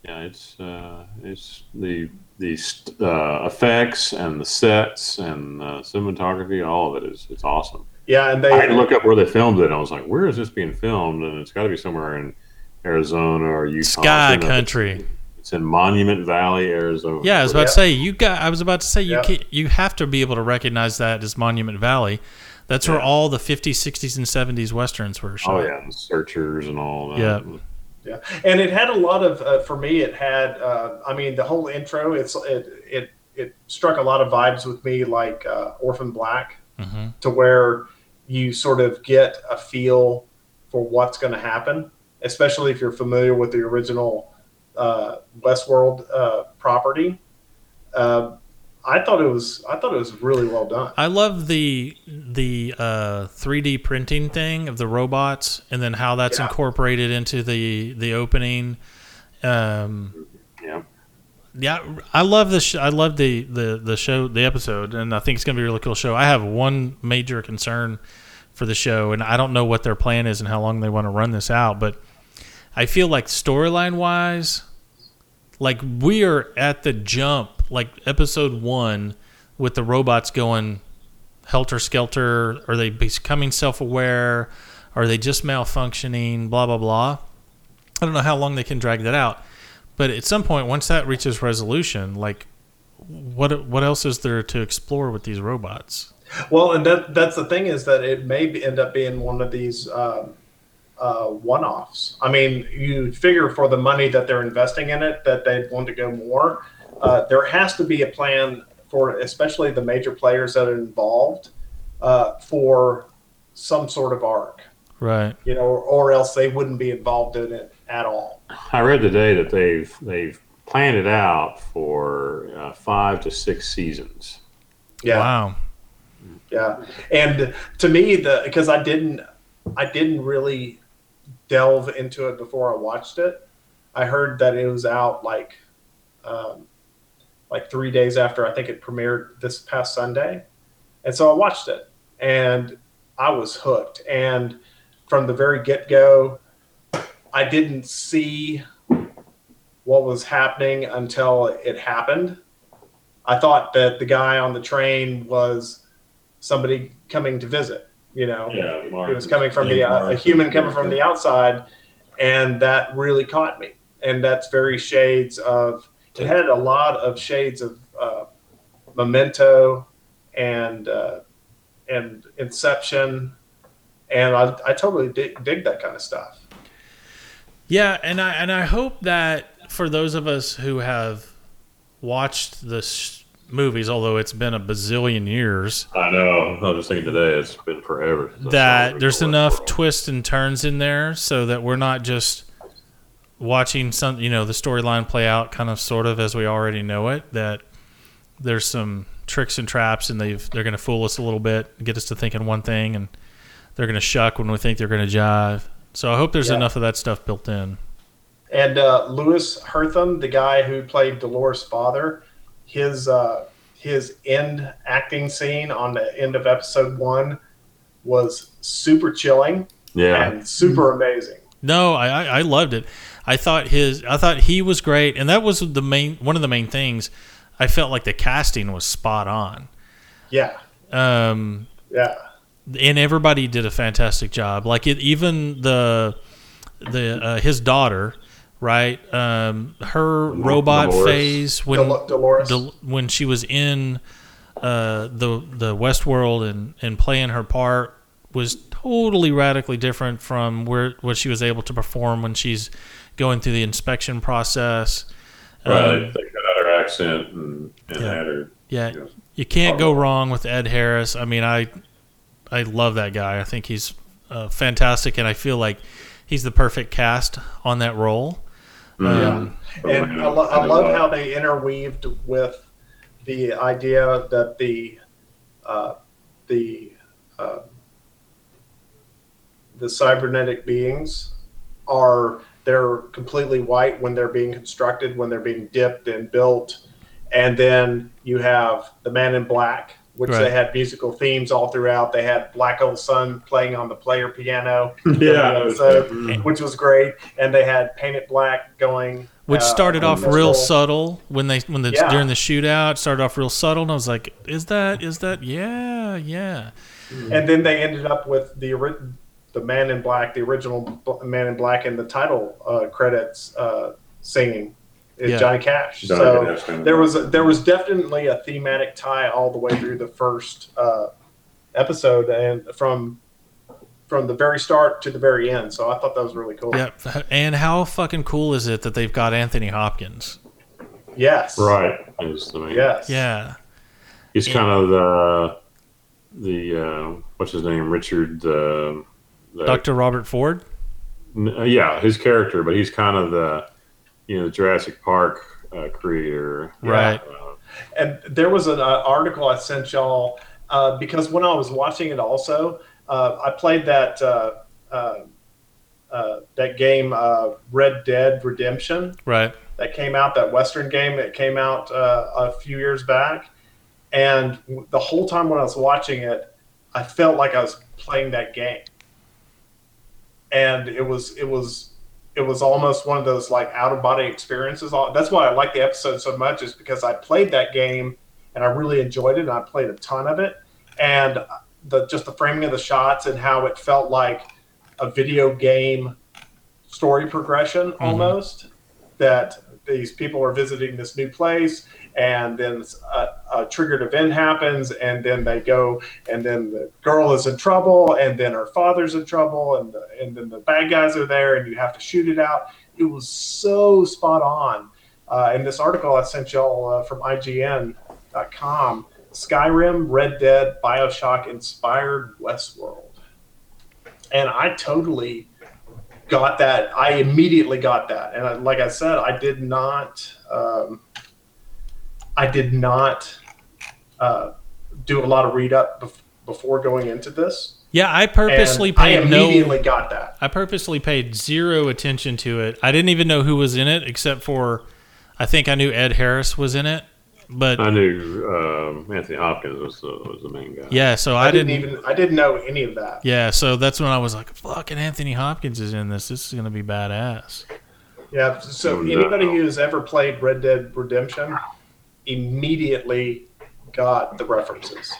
yeah, it's uh, it's the the st- uh, effects and the sets and uh, cinematography. All of it is it's awesome. Yeah, and they I had to look up where they filmed it. and I was like, where is this being filmed? And it's got to be somewhere in Arizona or Utah. Sky It's in- Country. It's in Monument Valley, Arizona. Yeah, I was about to say you got. I was about to say you Yeah. can, you have to be able to recognize that as Monument Valley. That's where all the 50s, 60s, and 70s westerns were shot. Oh yeah, and searchers and all that. Yeah. Yeah, and it had a lot of uh, for me. It had, uh, I mean, the whole intro. It's it it it struck a lot of vibes with me, like uh, Orphan Black, hmm to where you sort of get a feel for what's going to happen, especially if you're familiar with the original uh, Westworld uh, property. Uh, I thought it was I thought it was really well done. I love the the uh, 3D printing thing of the robots, and then how that's Yeah. incorporated into the the opening. Um, Yeah. yeah, I love the sh- I love the, the the show the episode, and I think it's gonna be a really cool show. I have one major concern for the show, and I don't know what their plan is and how long they want to run this out, but I feel like storyline wise, like we are at the jump, like episode one, with the robots going helter skelter. Are they becoming self aware? Are they just malfunctioning? Blah blah blah. I don't know how long they can drag that out, but at some point, once that reaches resolution, like what what else is there to explore with these robots? Well, and that that's the thing is that it may end up being one of these um, uh, one-offs. I mean, you figure for the money that they're investing in it that they'd want to go more. Uh, there has to be a plan for, especially the major players that are involved, uh, for some sort of arc. Right. You know, or, or else they wouldn't be involved in it at all. I read today that they've they've planned it out for uh, five to six seasons. Yeah. Wow. Yeah, and to me, the because I didn't, I didn't really delve into it before I watched it. I heard that it was out like, um, like three days after I think it premiered this past Sunday, and so I watched it, and I was hooked. And from the very get go, I didn't see what was happening until it happened. I thought that the guy on the train was somebody coming to visit. You know, Yeah, Mark. it was coming from the uh, a human coming from the outside, and that really caught me. And that's very shades of. It had a lot of shades of uh, Memento and uh, and Inception, and I, I totally dig, dig that kind of stuff. Yeah, and I and I hope that for those of us who have watched the sh- movies, although it's been a bazillion years, I know. I was just thinking today. It's been forever. since that there's enough twists and turns in there so that we're not just watching some you know the storyline play out kind of sort of as we already know it that there's some tricks and traps and they've they're going to fool us a little bit get us to thinking one thing and they're going to shuck when we think they're going to jive so i hope there's Yeah. enough of that stuff built in And uh, Louis Herthum, the guy who played Dolores' father, his uh, his end acting scene on the end of episode one was super chilling Yeah. and super amazing. No, I, I I loved it. I thought his I thought he was great, and that was the main one of the main things. I felt like the casting was spot on, Yeah, um, yeah, and everybody did a fantastic job. Like it, even the the uh, his daughter, right? Um, her robot Dolores. phase when Dol- Dolores. Del- when she was in uh, the the Westworld and and playing her part was totally radically different from where what she was able to perform when she's going through the inspection process. Right. Um, they cut out her accent and, and Yeah. had her. yeah, Yeah. you can't go wrong with Ed Harris. I mean, I I love that guy. I think he's uh, fantastic, and I feel like he's the perfect cast on that role. Um, and I, lo- I love how they interweaved with the idea that the uh, the uh, the cybernetic beings are they're completely white when they're being constructed when they're being dipped and built. And then you have the man in black which Right. they had musical themes all throughout they had Black Hole Sun playing on the player piano Yeah. so Mm. which was great. And they had Paint It black going, which uh, started on off real whole- subtle when they when the Yeah. during the shootout started off real subtle and I was like is that is that yeah yeah And then they ended up with the ori- the Man in Black, the original Man in Black, in the title uh, credits uh, singing is Yeah. Johnny Cash. Johnny so Cash, yeah. there was a, there was definitely a thematic tie all the way through the first uh, episode, and from from the very start to the very end. So I thought that was really cool. yeah and how fucking cool is it that they've got Anthony Hopkins Yes. Right. Is the main. Yes. yeah He's kind of the the uh, what's his name, Richard. Uh, the, Dr. Robert Ford N- uh, yeah, his character, but he's kind of the you know Jurassic Park uh, creator, Right. Uh, And there was an uh, article I sent y'all uh, because when I was watching it, also uh, I played that uh, uh, uh, that game uh, Red Dead Redemption. Right. That came out, that Western game that came out uh, a few years back, and the whole time when I was watching it, I felt like I was playing that game, and it was it was it was almost one of those like out of body experiences. That's why I like the episode so much, is because I played that game and I really enjoyed it, and I played a ton of it, and uh, the just the framing of the shots and how it felt like a video game story progression mm-hmm. almost that these people are visiting this new place and then a, a triggered event happens and then they go and then the girl is in trouble and then her father's in trouble and, the, and then the bad guys are there and you have to shoot it out it was so spot on uh, in this article i sent y'all uh, from ign.com skyrim red dead bioshock inspired westworld and i totally got that. I immediately got that, and I, like I said, I did not. Um, I did not uh, do a lot of read up bef- before going into this. yeah I purposely and I paid no immediately got that. I purposely paid zero attention to it I didn't even know who was in it except for I think I knew Ed Harris was in it but I knew um, Anthony Hopkins was the, was the main guy. yeah, so I, I, didn't, didn't, even I didn't know any of that. Yeah, so that's when I was like, "Fucking Anthony Hopkins is in this. This is gonna be badass." Yeah. So No. anybody who's ever played Red Dead Redemption immediately got the references,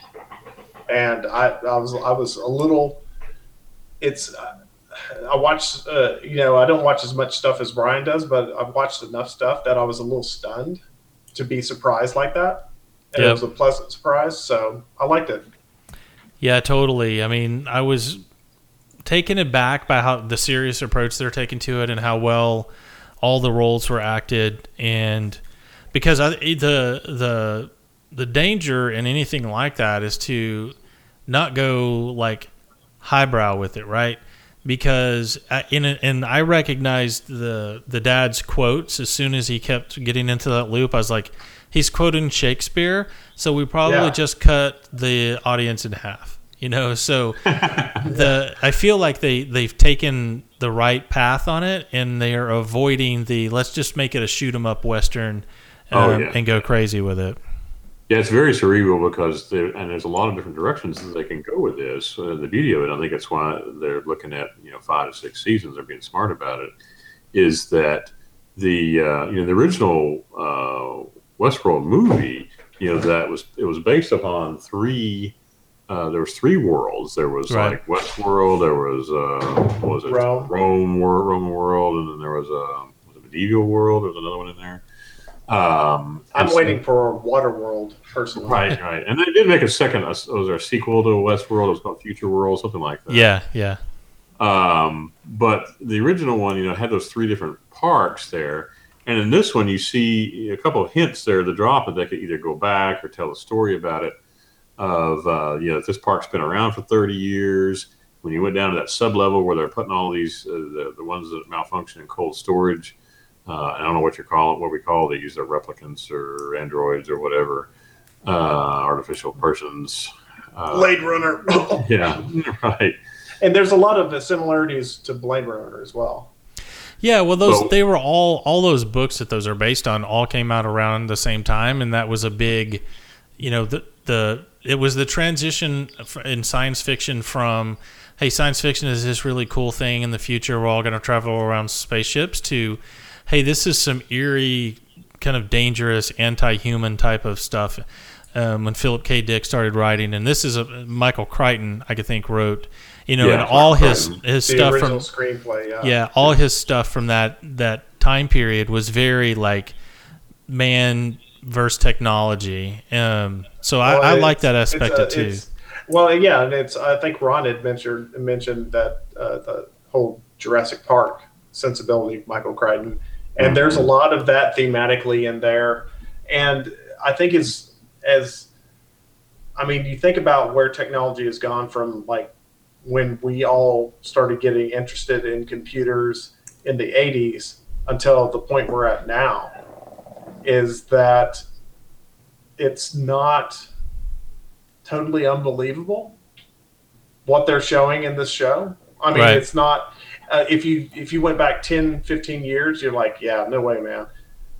and I, I was I was a little. It's I watched uh, you know I don't watch as much stuff as Brian does, but I've watched enough stuff that I was a little stunned to be surprised like that. And Yep. It was a pleasant surprise, so I liked it. Yeah, totally. I mean, I was taken aback by how the serious approach they're taking to it and how well all the roles were acted and because I, the the the danger in anything like that is to not go like highbrow with it, right? Because I, in a, and I recognized the the dad's quotes as soon as he kept getting into that loop. I was like, he's quoting Shakespeare, so we probably Yeah. just cut the audience in half. You know, so the I feel like they they've taken the right path on it, and they are avoiding the let's just make it a shoot 'em up western um, Oh, yeah. and go crazy with it. Yeah, it's very cerebral because there, and there's a lot of different directions that they can go with this. Uh, the beauty of it, I think that's why they're looking at you know five to six seasons. They're being smart about it. Is that the uh, you know the original uh, Westworld movie? You know that was it was based upon three. Uh, there was three worlds. There was Right. like Westworld. There was uh, what was it Rome. Rome world, Roman world, and then there was a was it medieval world. There was another one in there. Um, I'm so- waiting for Waterworld personally. Right, right. And they did make a second, a, was there a sequel to Westworld? It was called Future World, something like that. Yeah, yeah, Um, but the original one, you know, had those three different parks there. And in this one, you see a couple of hints there the drop that they could either go back or tell a story about it. Of uh, you know, this park's been around for 30 years. When you went down to that sub level where they're putting all these uh, the, the ones that malfunction in cold storage, uh, I don't know what you call it, what we call it. They use their replicants or androids or whatever, uh, artificial persons. Uh, Blade Runner. yeah, right. and there's a lot of uh, similarities to Blade Runner as well. yeah. Well, those Well- they were all all those books that those are based on all came out around the same time, and that was a big, you know, the the it was the transition in science fiction from hey, science fiction is this really cool thing in the future. We're all going to travel around spaceships to hey, this is some eerie, kind of dangerous, anti-human type of stuff. Um, when Philip K. Dick started writing, and this is a Michael Crichton, I could think wrote, you know, Yeah, and all his his The stuff from screenplay. Yeah. yeah, all his stuff from that that time period was very like man versus technology. Um, so Well, I, I like that aspect it's of too. Well, yeah, and it's. I think Ron had mentioned mentioned that uh, the whole Jurassic Park sensibility, of Michael Crichton, and Mhm. there's a lot of that thematically in there, and I think as as, I mean, you think about where technology has gone from like when we all started getting interested in computers in the 80s until the point we're at now is that it's not totally unbelievable what they're showing in this show. I mean, Right. it's not uh, if you if you went back 10, 15 years, you're like, yeah, no way, man.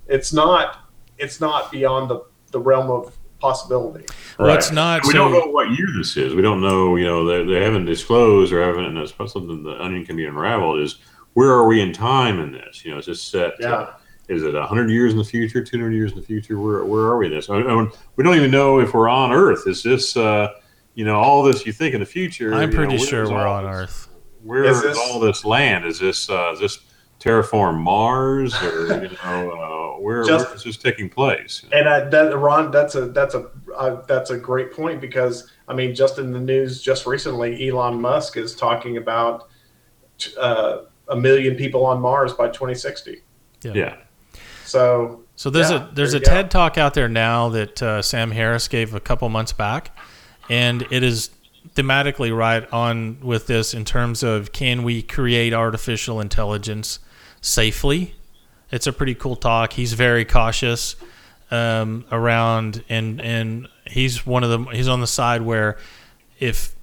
It's not it's not beyond the the realm of possibility. Well, it's not. We so, don't know what year this is. We don't know. You know, they, they haven't disclosed or haven't. And it's something the onion can be unraveled. Is where are we in time in this? You know, is this set? Yeah. is it hundred years in the future? Two hundred years in the future? Where where are we in this? I mean, we don't even know if we're on Earth. Is this? Uh, you know, all this you think in the future. I'm you know, pretty sure we're all on this- Earth. Where Is is, all this land? Is this uh, is this terraform Mars or you know uh, where, Just- where is this taking place? And I, that Ron, that's a that's a uh, that's a great point because I mean, just in the news just recently, Elon Musk is talking about uh, a million people on Mars by 2060. yeah. So So there's Yeah, a there's there a you go. TED talk out there now that uh, Sam Harris gave a couple months back, and it is thematically right on with this in terms of can we create artificial intelligence safely? It's a pretty cool talk. He's very cautious um, around, and and he's one of the he's on the side where if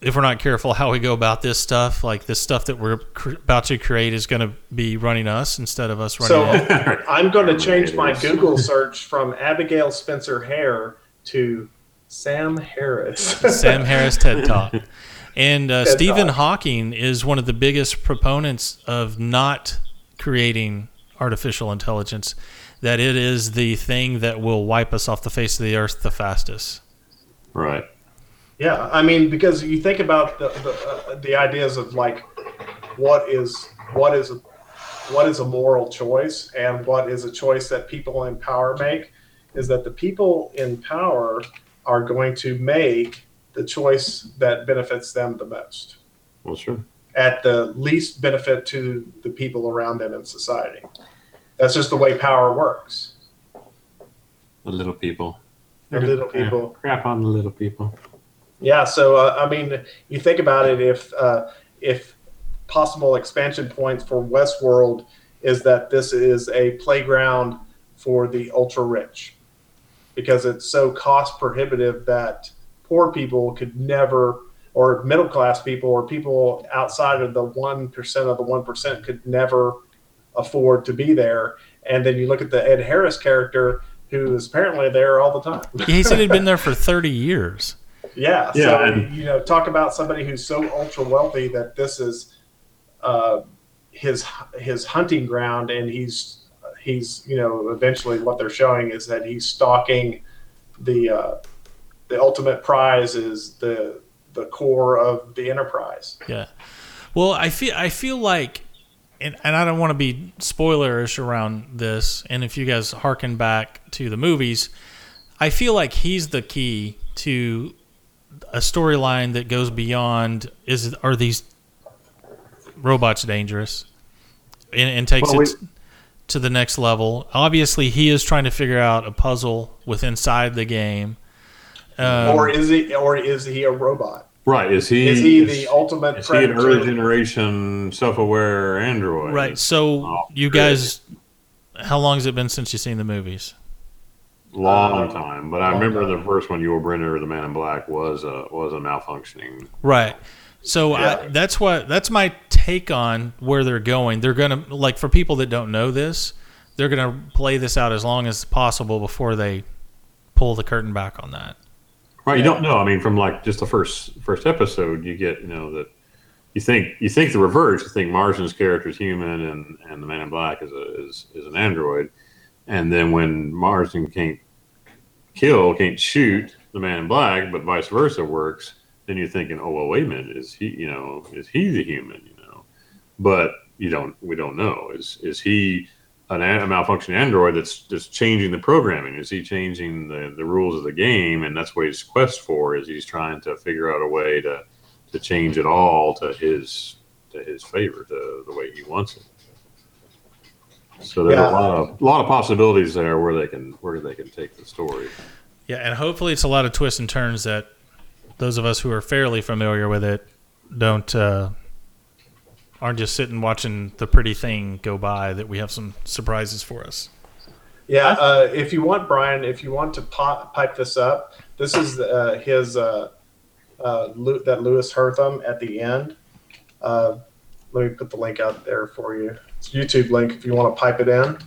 if we're not careful how we go about this stuff, like this stuff that we're cr- about to create is going to be running us instead of us running So. I'm going to change my Google search from Abigail Spencer Hare to Sam Harris. Sam Harris TED Talk. And uh, TED Stephen Talk. Hawking is one of the biggest proponents of not creating artificial intelligence, that it is the thing that will wipe us off the face of the earth the fastest. Right. Yeah, I mean, because you think about the the, uh, the ideas of like what is what is what is a moral choice and what is a choice that people in power make is that the people in power are going to make the choice that benefits them the most Well, sure. at the least benefit to the people around them in society. That's just the way power works. The little people. The little Crap- people. Crap on the little people. Yeah, so uh, I mean, you think about it. If uh, if possible expansion points for Westworld is that this is a playground for the ultra rich, because it's so cost prohibitive that poor people could never, or middle class people, or people outside of the one percent of the one percent could never afford to be there. And then you look at the Ed Harris character, who is apparently there all the time. He said he'd been there for 30 years. Yeah. Yeah, So and- you know, talk about somebody who's so ultra wealthy that this is uh, his his hunting ground, and he's he's you know eventually what they're showing is that he's stalking the uh, the ultimate prize is the the core of the enterprise. Yeah. Well, I feel I feel like, and, and I don't want to be spoilerish around this. And if you guys harken back to the movies, I feel like he's the key to a storyline that goes beyond is are these robots dangerous, and, and takes Well, we- it to the next level. Obviously, he is trying to figure out a puzzle with inside the game. Um, or is he or is he a robot? Right. Is he? Is he the ultimate Is he an early generation self-aware android? Right. So Oh, you good. guys, how long has it been since you've seen the movies? Long Uh, time, but I remember time. the first one, Yul Brynner, the Man in Black, was a was a malfunctioning. Right. So Yeah. I, that's what that's my take on where they're going. They're gonna like for people that don't know this, they're gonna play this out as long as possible before they pull the curtain back on that. Right. You don't know. I mean, from like just the first first episode, you get you know that you think you think the reverse. You think Marsden's character is human, and and the Man in Black is a is, is an android. And then when Marsden can't kill, can't shoot the Man in Black, but vice versa works, then you're thinking, oh well, wait a minute, is he you know is he the human? You know, but you don't. We don't know. Is is he an, a malfunctioning android that's just changing the programming? Is he changing the, the rules of the game? And that's what his quest for is. He's trying to figure out a way to to change it all to his to his favor, to the way he wants it. So there's Yeah. a lot of a lot of possibilities there where they can where they can take the story. Yeah, and hopefully it's a lot of twists and turns that those of us who are fairly familiar with it don't uh, aren't just sitting watching the pretty thing go by. That we have some surprises for us. Yeah, uh, if you want, Brian, if you want to pop, pipe this up, this is uh, his uh, uh, that Louis Herthum at the end. Uh, let me put the link out there for you. It's YouTube link if you want to pipe it in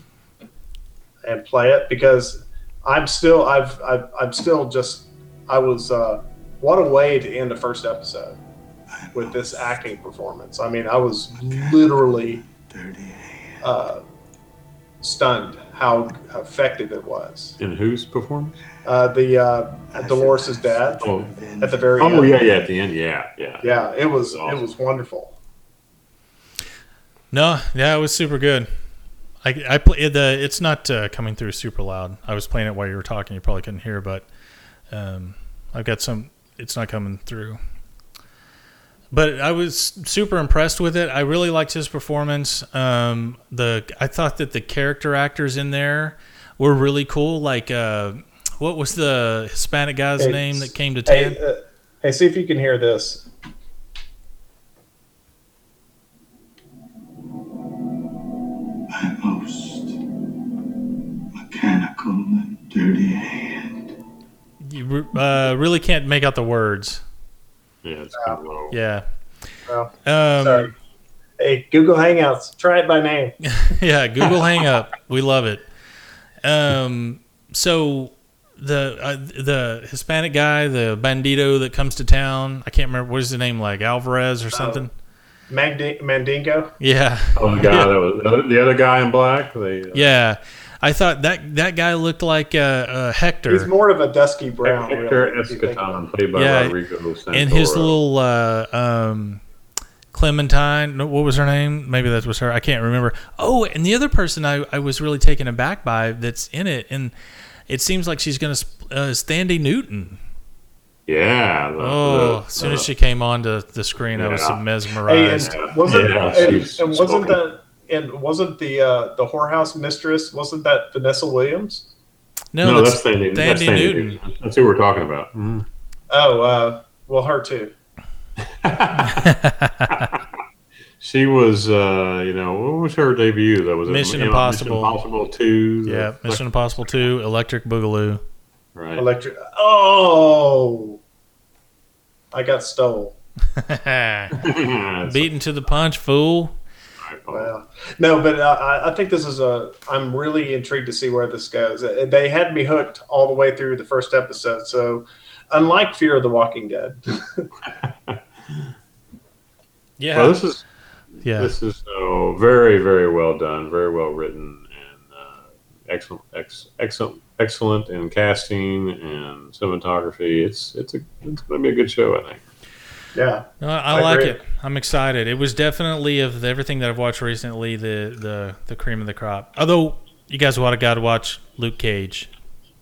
and play it because I'm still I've, I've I'm still just I was uh, what a way to end the first episode with this acting performance. I mean, I was literally uh, stunned how effective it was. In whose performance? Uh, the uh, Dolores' dad Oh, at the very oh end. yeah, yeah. At the end, yeah, yeah. Yeah, it was Awesome. it was wonderful. No, yeah, it was super good. I, I play the. It's not uh, coming through super loud. I was playing it while you were talking. You probably couldn't hear, but um, I've got some. It's not coming through. But I was super impressed with it. I really liked his performance. Um, the I thought that the character actors in there were really cool. Like, uh, what was the Hispanic guy's Hey, name that came to town? Hey, uh, hey, see if you can hear this. my most mechanical and dirty hand. You uh, really can't make out the words. Yeah, it's kind of low. Yeah. Well, Um, sorry. Hey, Google Hangouts. Try it by name. yeah, Google Hangup. We love it. Um, so the uh, the Hispanic guy, the bandito that comes to town, I can't remember what is his name, like Alvarez or something. Magdi- Mandingo. Yeah, Oh, the guy that was the other- the other guy in black. They, uh, yeah. I thought that that guy looked like uh, uh, Hector. He's more of a dusky brown. Hector really, if you think about Escaton, played by Yeah, Rodrigo Santoro. and his little uh, um, Clementine. What was her name? Maybe that was her. I can't remember. Oh, and the other person I, I was really taken aback by that's in it, and it seems like she's going to uh, Thandie Newton. yeah. The, Oh, the- as soon as she came onto the screen, I was Yeah. so Hey, mesmerized. and wasn't Yeah, and, and wasn't spoken. that and wasn't the uh, the whorehouse mistress? Wasn't that Vanessa Williams? no, no, that's, that's Sandy. That's Sandy Sandy Newton. Newton. That's who we're talking about. Mhm. Oh, uh, well, her too. She was, uh, you know, what was her debut? That was it, Mission know, Impossible. Mission Impossible Two. the- yeah, Mission Impossible Two, Electric Boogaloo. Right. Electric. Oh, I got stole. That's Beaten to the punch, fool. Right, Well, no, but uh, I I think this is a. I'm really intrigued to see where this goes. Uh, They had me hooked all the way through the first episode. So, unlike Fear of the Walking Dead, Yeah, Well, this is yeah. this is uh, very very well done, very well written, and uh, excellent, ex, excellent, excellent in casting and cinematography. It's it's a it's going to be a good show, I think. Yeah, No, I, I like agree. it. I'm excited. It was definitely of everything that I've watched recently, the the the cream of the crop. Although you guys would have got to watch Luke Cage.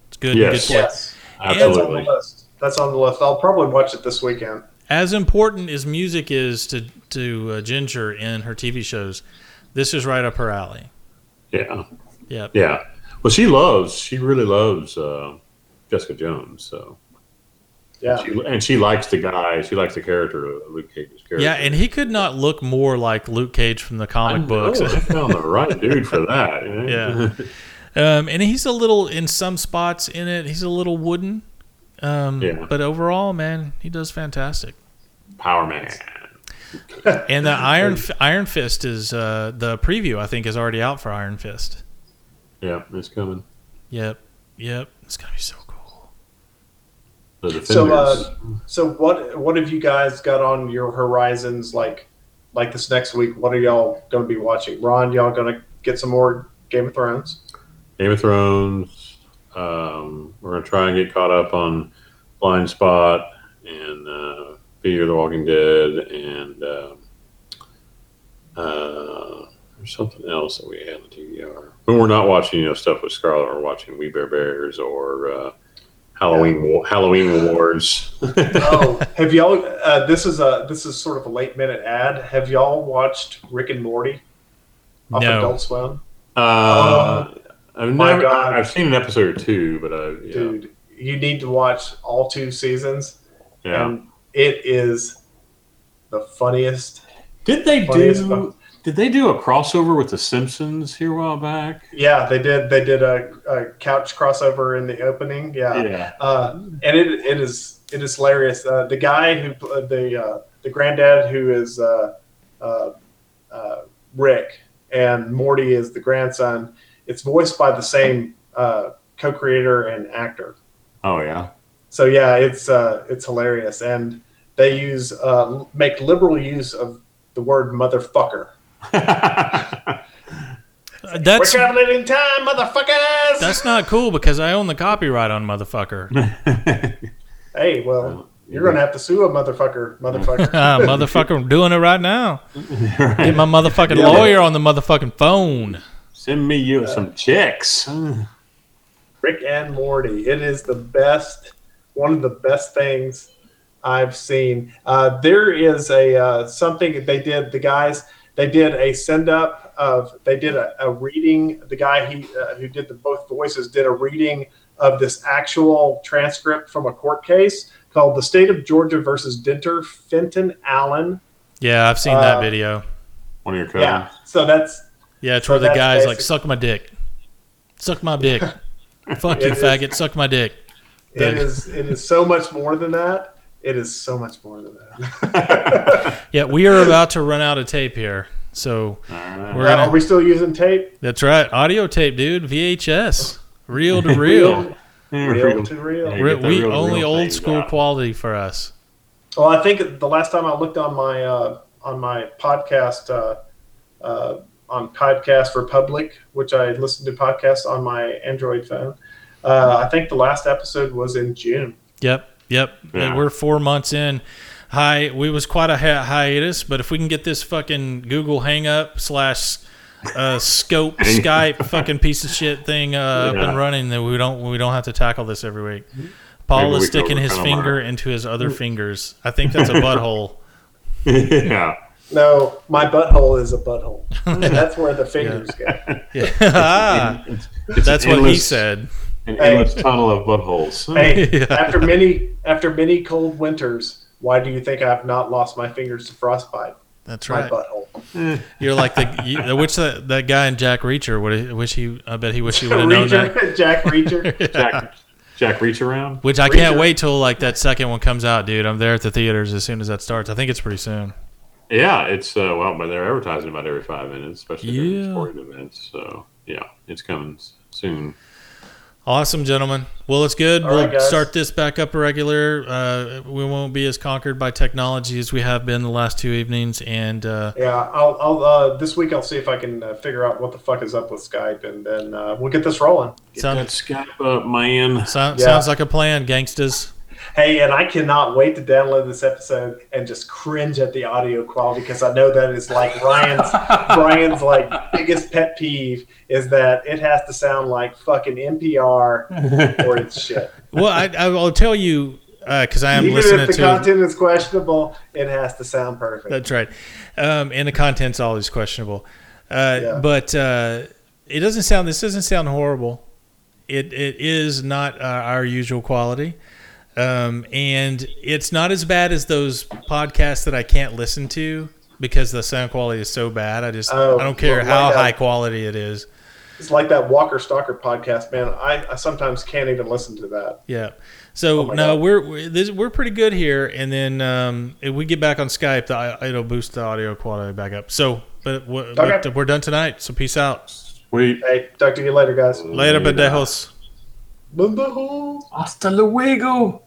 It's good. Yes. good yes, that's on the Absolutely. list. That's on the list. I'll probably watch it this weekend. As important as music is to to uh, Ginger in her TV shows, this is right up her alley. Yeah, Yep. yeah. Well, she loves, she really loves uh, Jessica Jones. So, Yeah, she, and she likes the guy. She likes the character of Luke Cage's character. Yeah, and he could not look more like Luke Cage from the I comic know, books. I found the right dude for that. you know? Yeah. Um, and he's a little in some spots in it. He's a little wooden. Um, Yeah. But overall, man, he does fantastic. Power Man. And the Iron Iron Fist is uh, the preview. I think is already out for Iron Fist. Yeah, it's coming. Yep, yep. It's gonna be so cool. The Defenders. So, uh, so what what have you guys got on your horizons like like this next week? What are y'all going to be watching? Ron, y'all going to get some more Game of Thrones? Game of Thrones. Um, we're gonna try and get caught up on Blind Spot and uh, Fear the Walking Dead, and um uh, there's something else that we had on DVR. When we're not watching, you know, stuff with Scarlet, we're watching We Bare Bears or uh, Halloween Wa- Halloween Wars. oh, have y'all? Uh, this is a this is sort of a late minute ad. Have y'all watched Rick and Morty off No. Adult Swim? Uh, I've my never. God. I've seen an episode or two, but I, yeah, Dude, you need to watch all two seasons, yeah. and it is the funniest. Did they funniest do? fun- Did they do a crossover with The Simpsons here a while back? Yeah, they did. They did a, a couch crossover in the opening. Yeah, Yeah. uh, and it it is it is hilarious. Uh, the guy who pl- the uh, the granddad who is uh, uh, uh, Rick and Morty is the grandson. It's voiced by the same uh, co-creator and actor. Oh yeah. So yeah, it's uh, it's hilarious, and they use uh, make liberal use of the word motherfucker. Uh, We're That's traveling in time, motherfuckers. that's not cool because I own the copyright on motherfucker. hey, well, you're gonna have to sue a motherfucker, motherfucker. Ah, motherfucker, I'm doing it right now. Get my motherfucking Yeah. lawyer on the motherfucking phone. Send me you some checks. Rick and Morty. It is the best, one of the best things I've seen. Uh, there is a uh, something they did. The guys they did a send up of they did a, a reading. The guy he uh, who did the both voices did a reading of this actual transcript from a court case called "The State of Georgia versus Denver Fenton Allen." Yeah, I've seen that Uh, video. One of your cousins. Yeah, so that's Yeah, it's so where the that's guy's like, "Suck my dick, suck my dick, fuck you, It is- faggot, suck my dick." It is it is so much more than that. It is so much more than that. Yeah, we are about to run out of tape here. So All right. We're Uh, gonna- are we still using tape? that's right. Audio tape, dude. VHS. Reel to reel. Real to real. Yeah, Re- we reel only reel old school out. quality for us. Well, I think the last time I looked on my uh, on my podcast uh, uh, on Podcast Republic, which I listened to podcasts on my Android phone, uh, I think the last episode was in June. Yep, yep. Yeah. We're four months in. Hi, we was quite a hi- hiatus, but if we can get this fucking Google Hang Up slash uh, Scope Skype fucking piece of shit thing uh, up and running, then we don't we don't have to tackle this every week. Paul Maybe is we sticking his overcome our- finger into his other fingers. I think that's a butthole. yeah. No, my butthole is a butthole. That's where the fingers go. Yeah. Ah, It's, it's that's an what he said. An endless tunnel of buttholes. Hey, Yeah. after many after many cold winters, why do you think I've not lost my fingers to frostbite? That's right. My right. butthole. You're like the you, I wish that that guy in Jack Reacher would wish he. I bet he wish he would have known that. Reacher, Jack Reacher. Jack, Jack reach around. Which I can't Reacher. wait till like that second one comes out, dude. I'm there at the theaters as soon as that starts. I think it's pretty soon. Yeah, it's uh, well, but they're advertising about every five minutes, especially during Yeah. the sporting events. So yeah, it's coming s- soon. Awesome, gentlemen. Well, it's good. All we'll right, start this back up regular. Uh, we won't be as conquered by technology as we have been the last two evenings, and uh, Yeah, I'll, I'll uh, this week I'll see if I can uh, figure out what the fuck is up with Skype, and then uh, we'll get this rolling. Get Sound- that Skype up, man. sound, Yeah. sounds like a plan, gangsters. Hey, and I cannot wait to download this episode and just cringe at the audio quality because I know that is like Ryan's Brian's like biggest pet peeve is that it has to sound like fucking NPR or it's shit. Well, I, I will tell you because I am Even listening if the to. content is questionable, it has to sound perfect. That's right. Um, and the content's always questionable. Uh, Yeah. But uh, it doesn't sound. This doesn't sound horrible. It it is not uh, our usual quality, um, and it's not as bad as those podcasts that I can't listen to because the sound quality is so bad. I just Oh, I don't care well, how like that. high quality it is. It's like that Walker Stalker podcast, man. I, I sometimes can't even listen to that. Yeah. So Oh no, God. we're we're, this, we're pretty good here, and then um, if we get back on Skype, the, it'll boost the audio quality back up. So, but, we're- Okay. but we're done tonight. So peace out. Sweet. Hey, talk to you later, guys. Later, pendejos. Bye-bye. Hasta luego.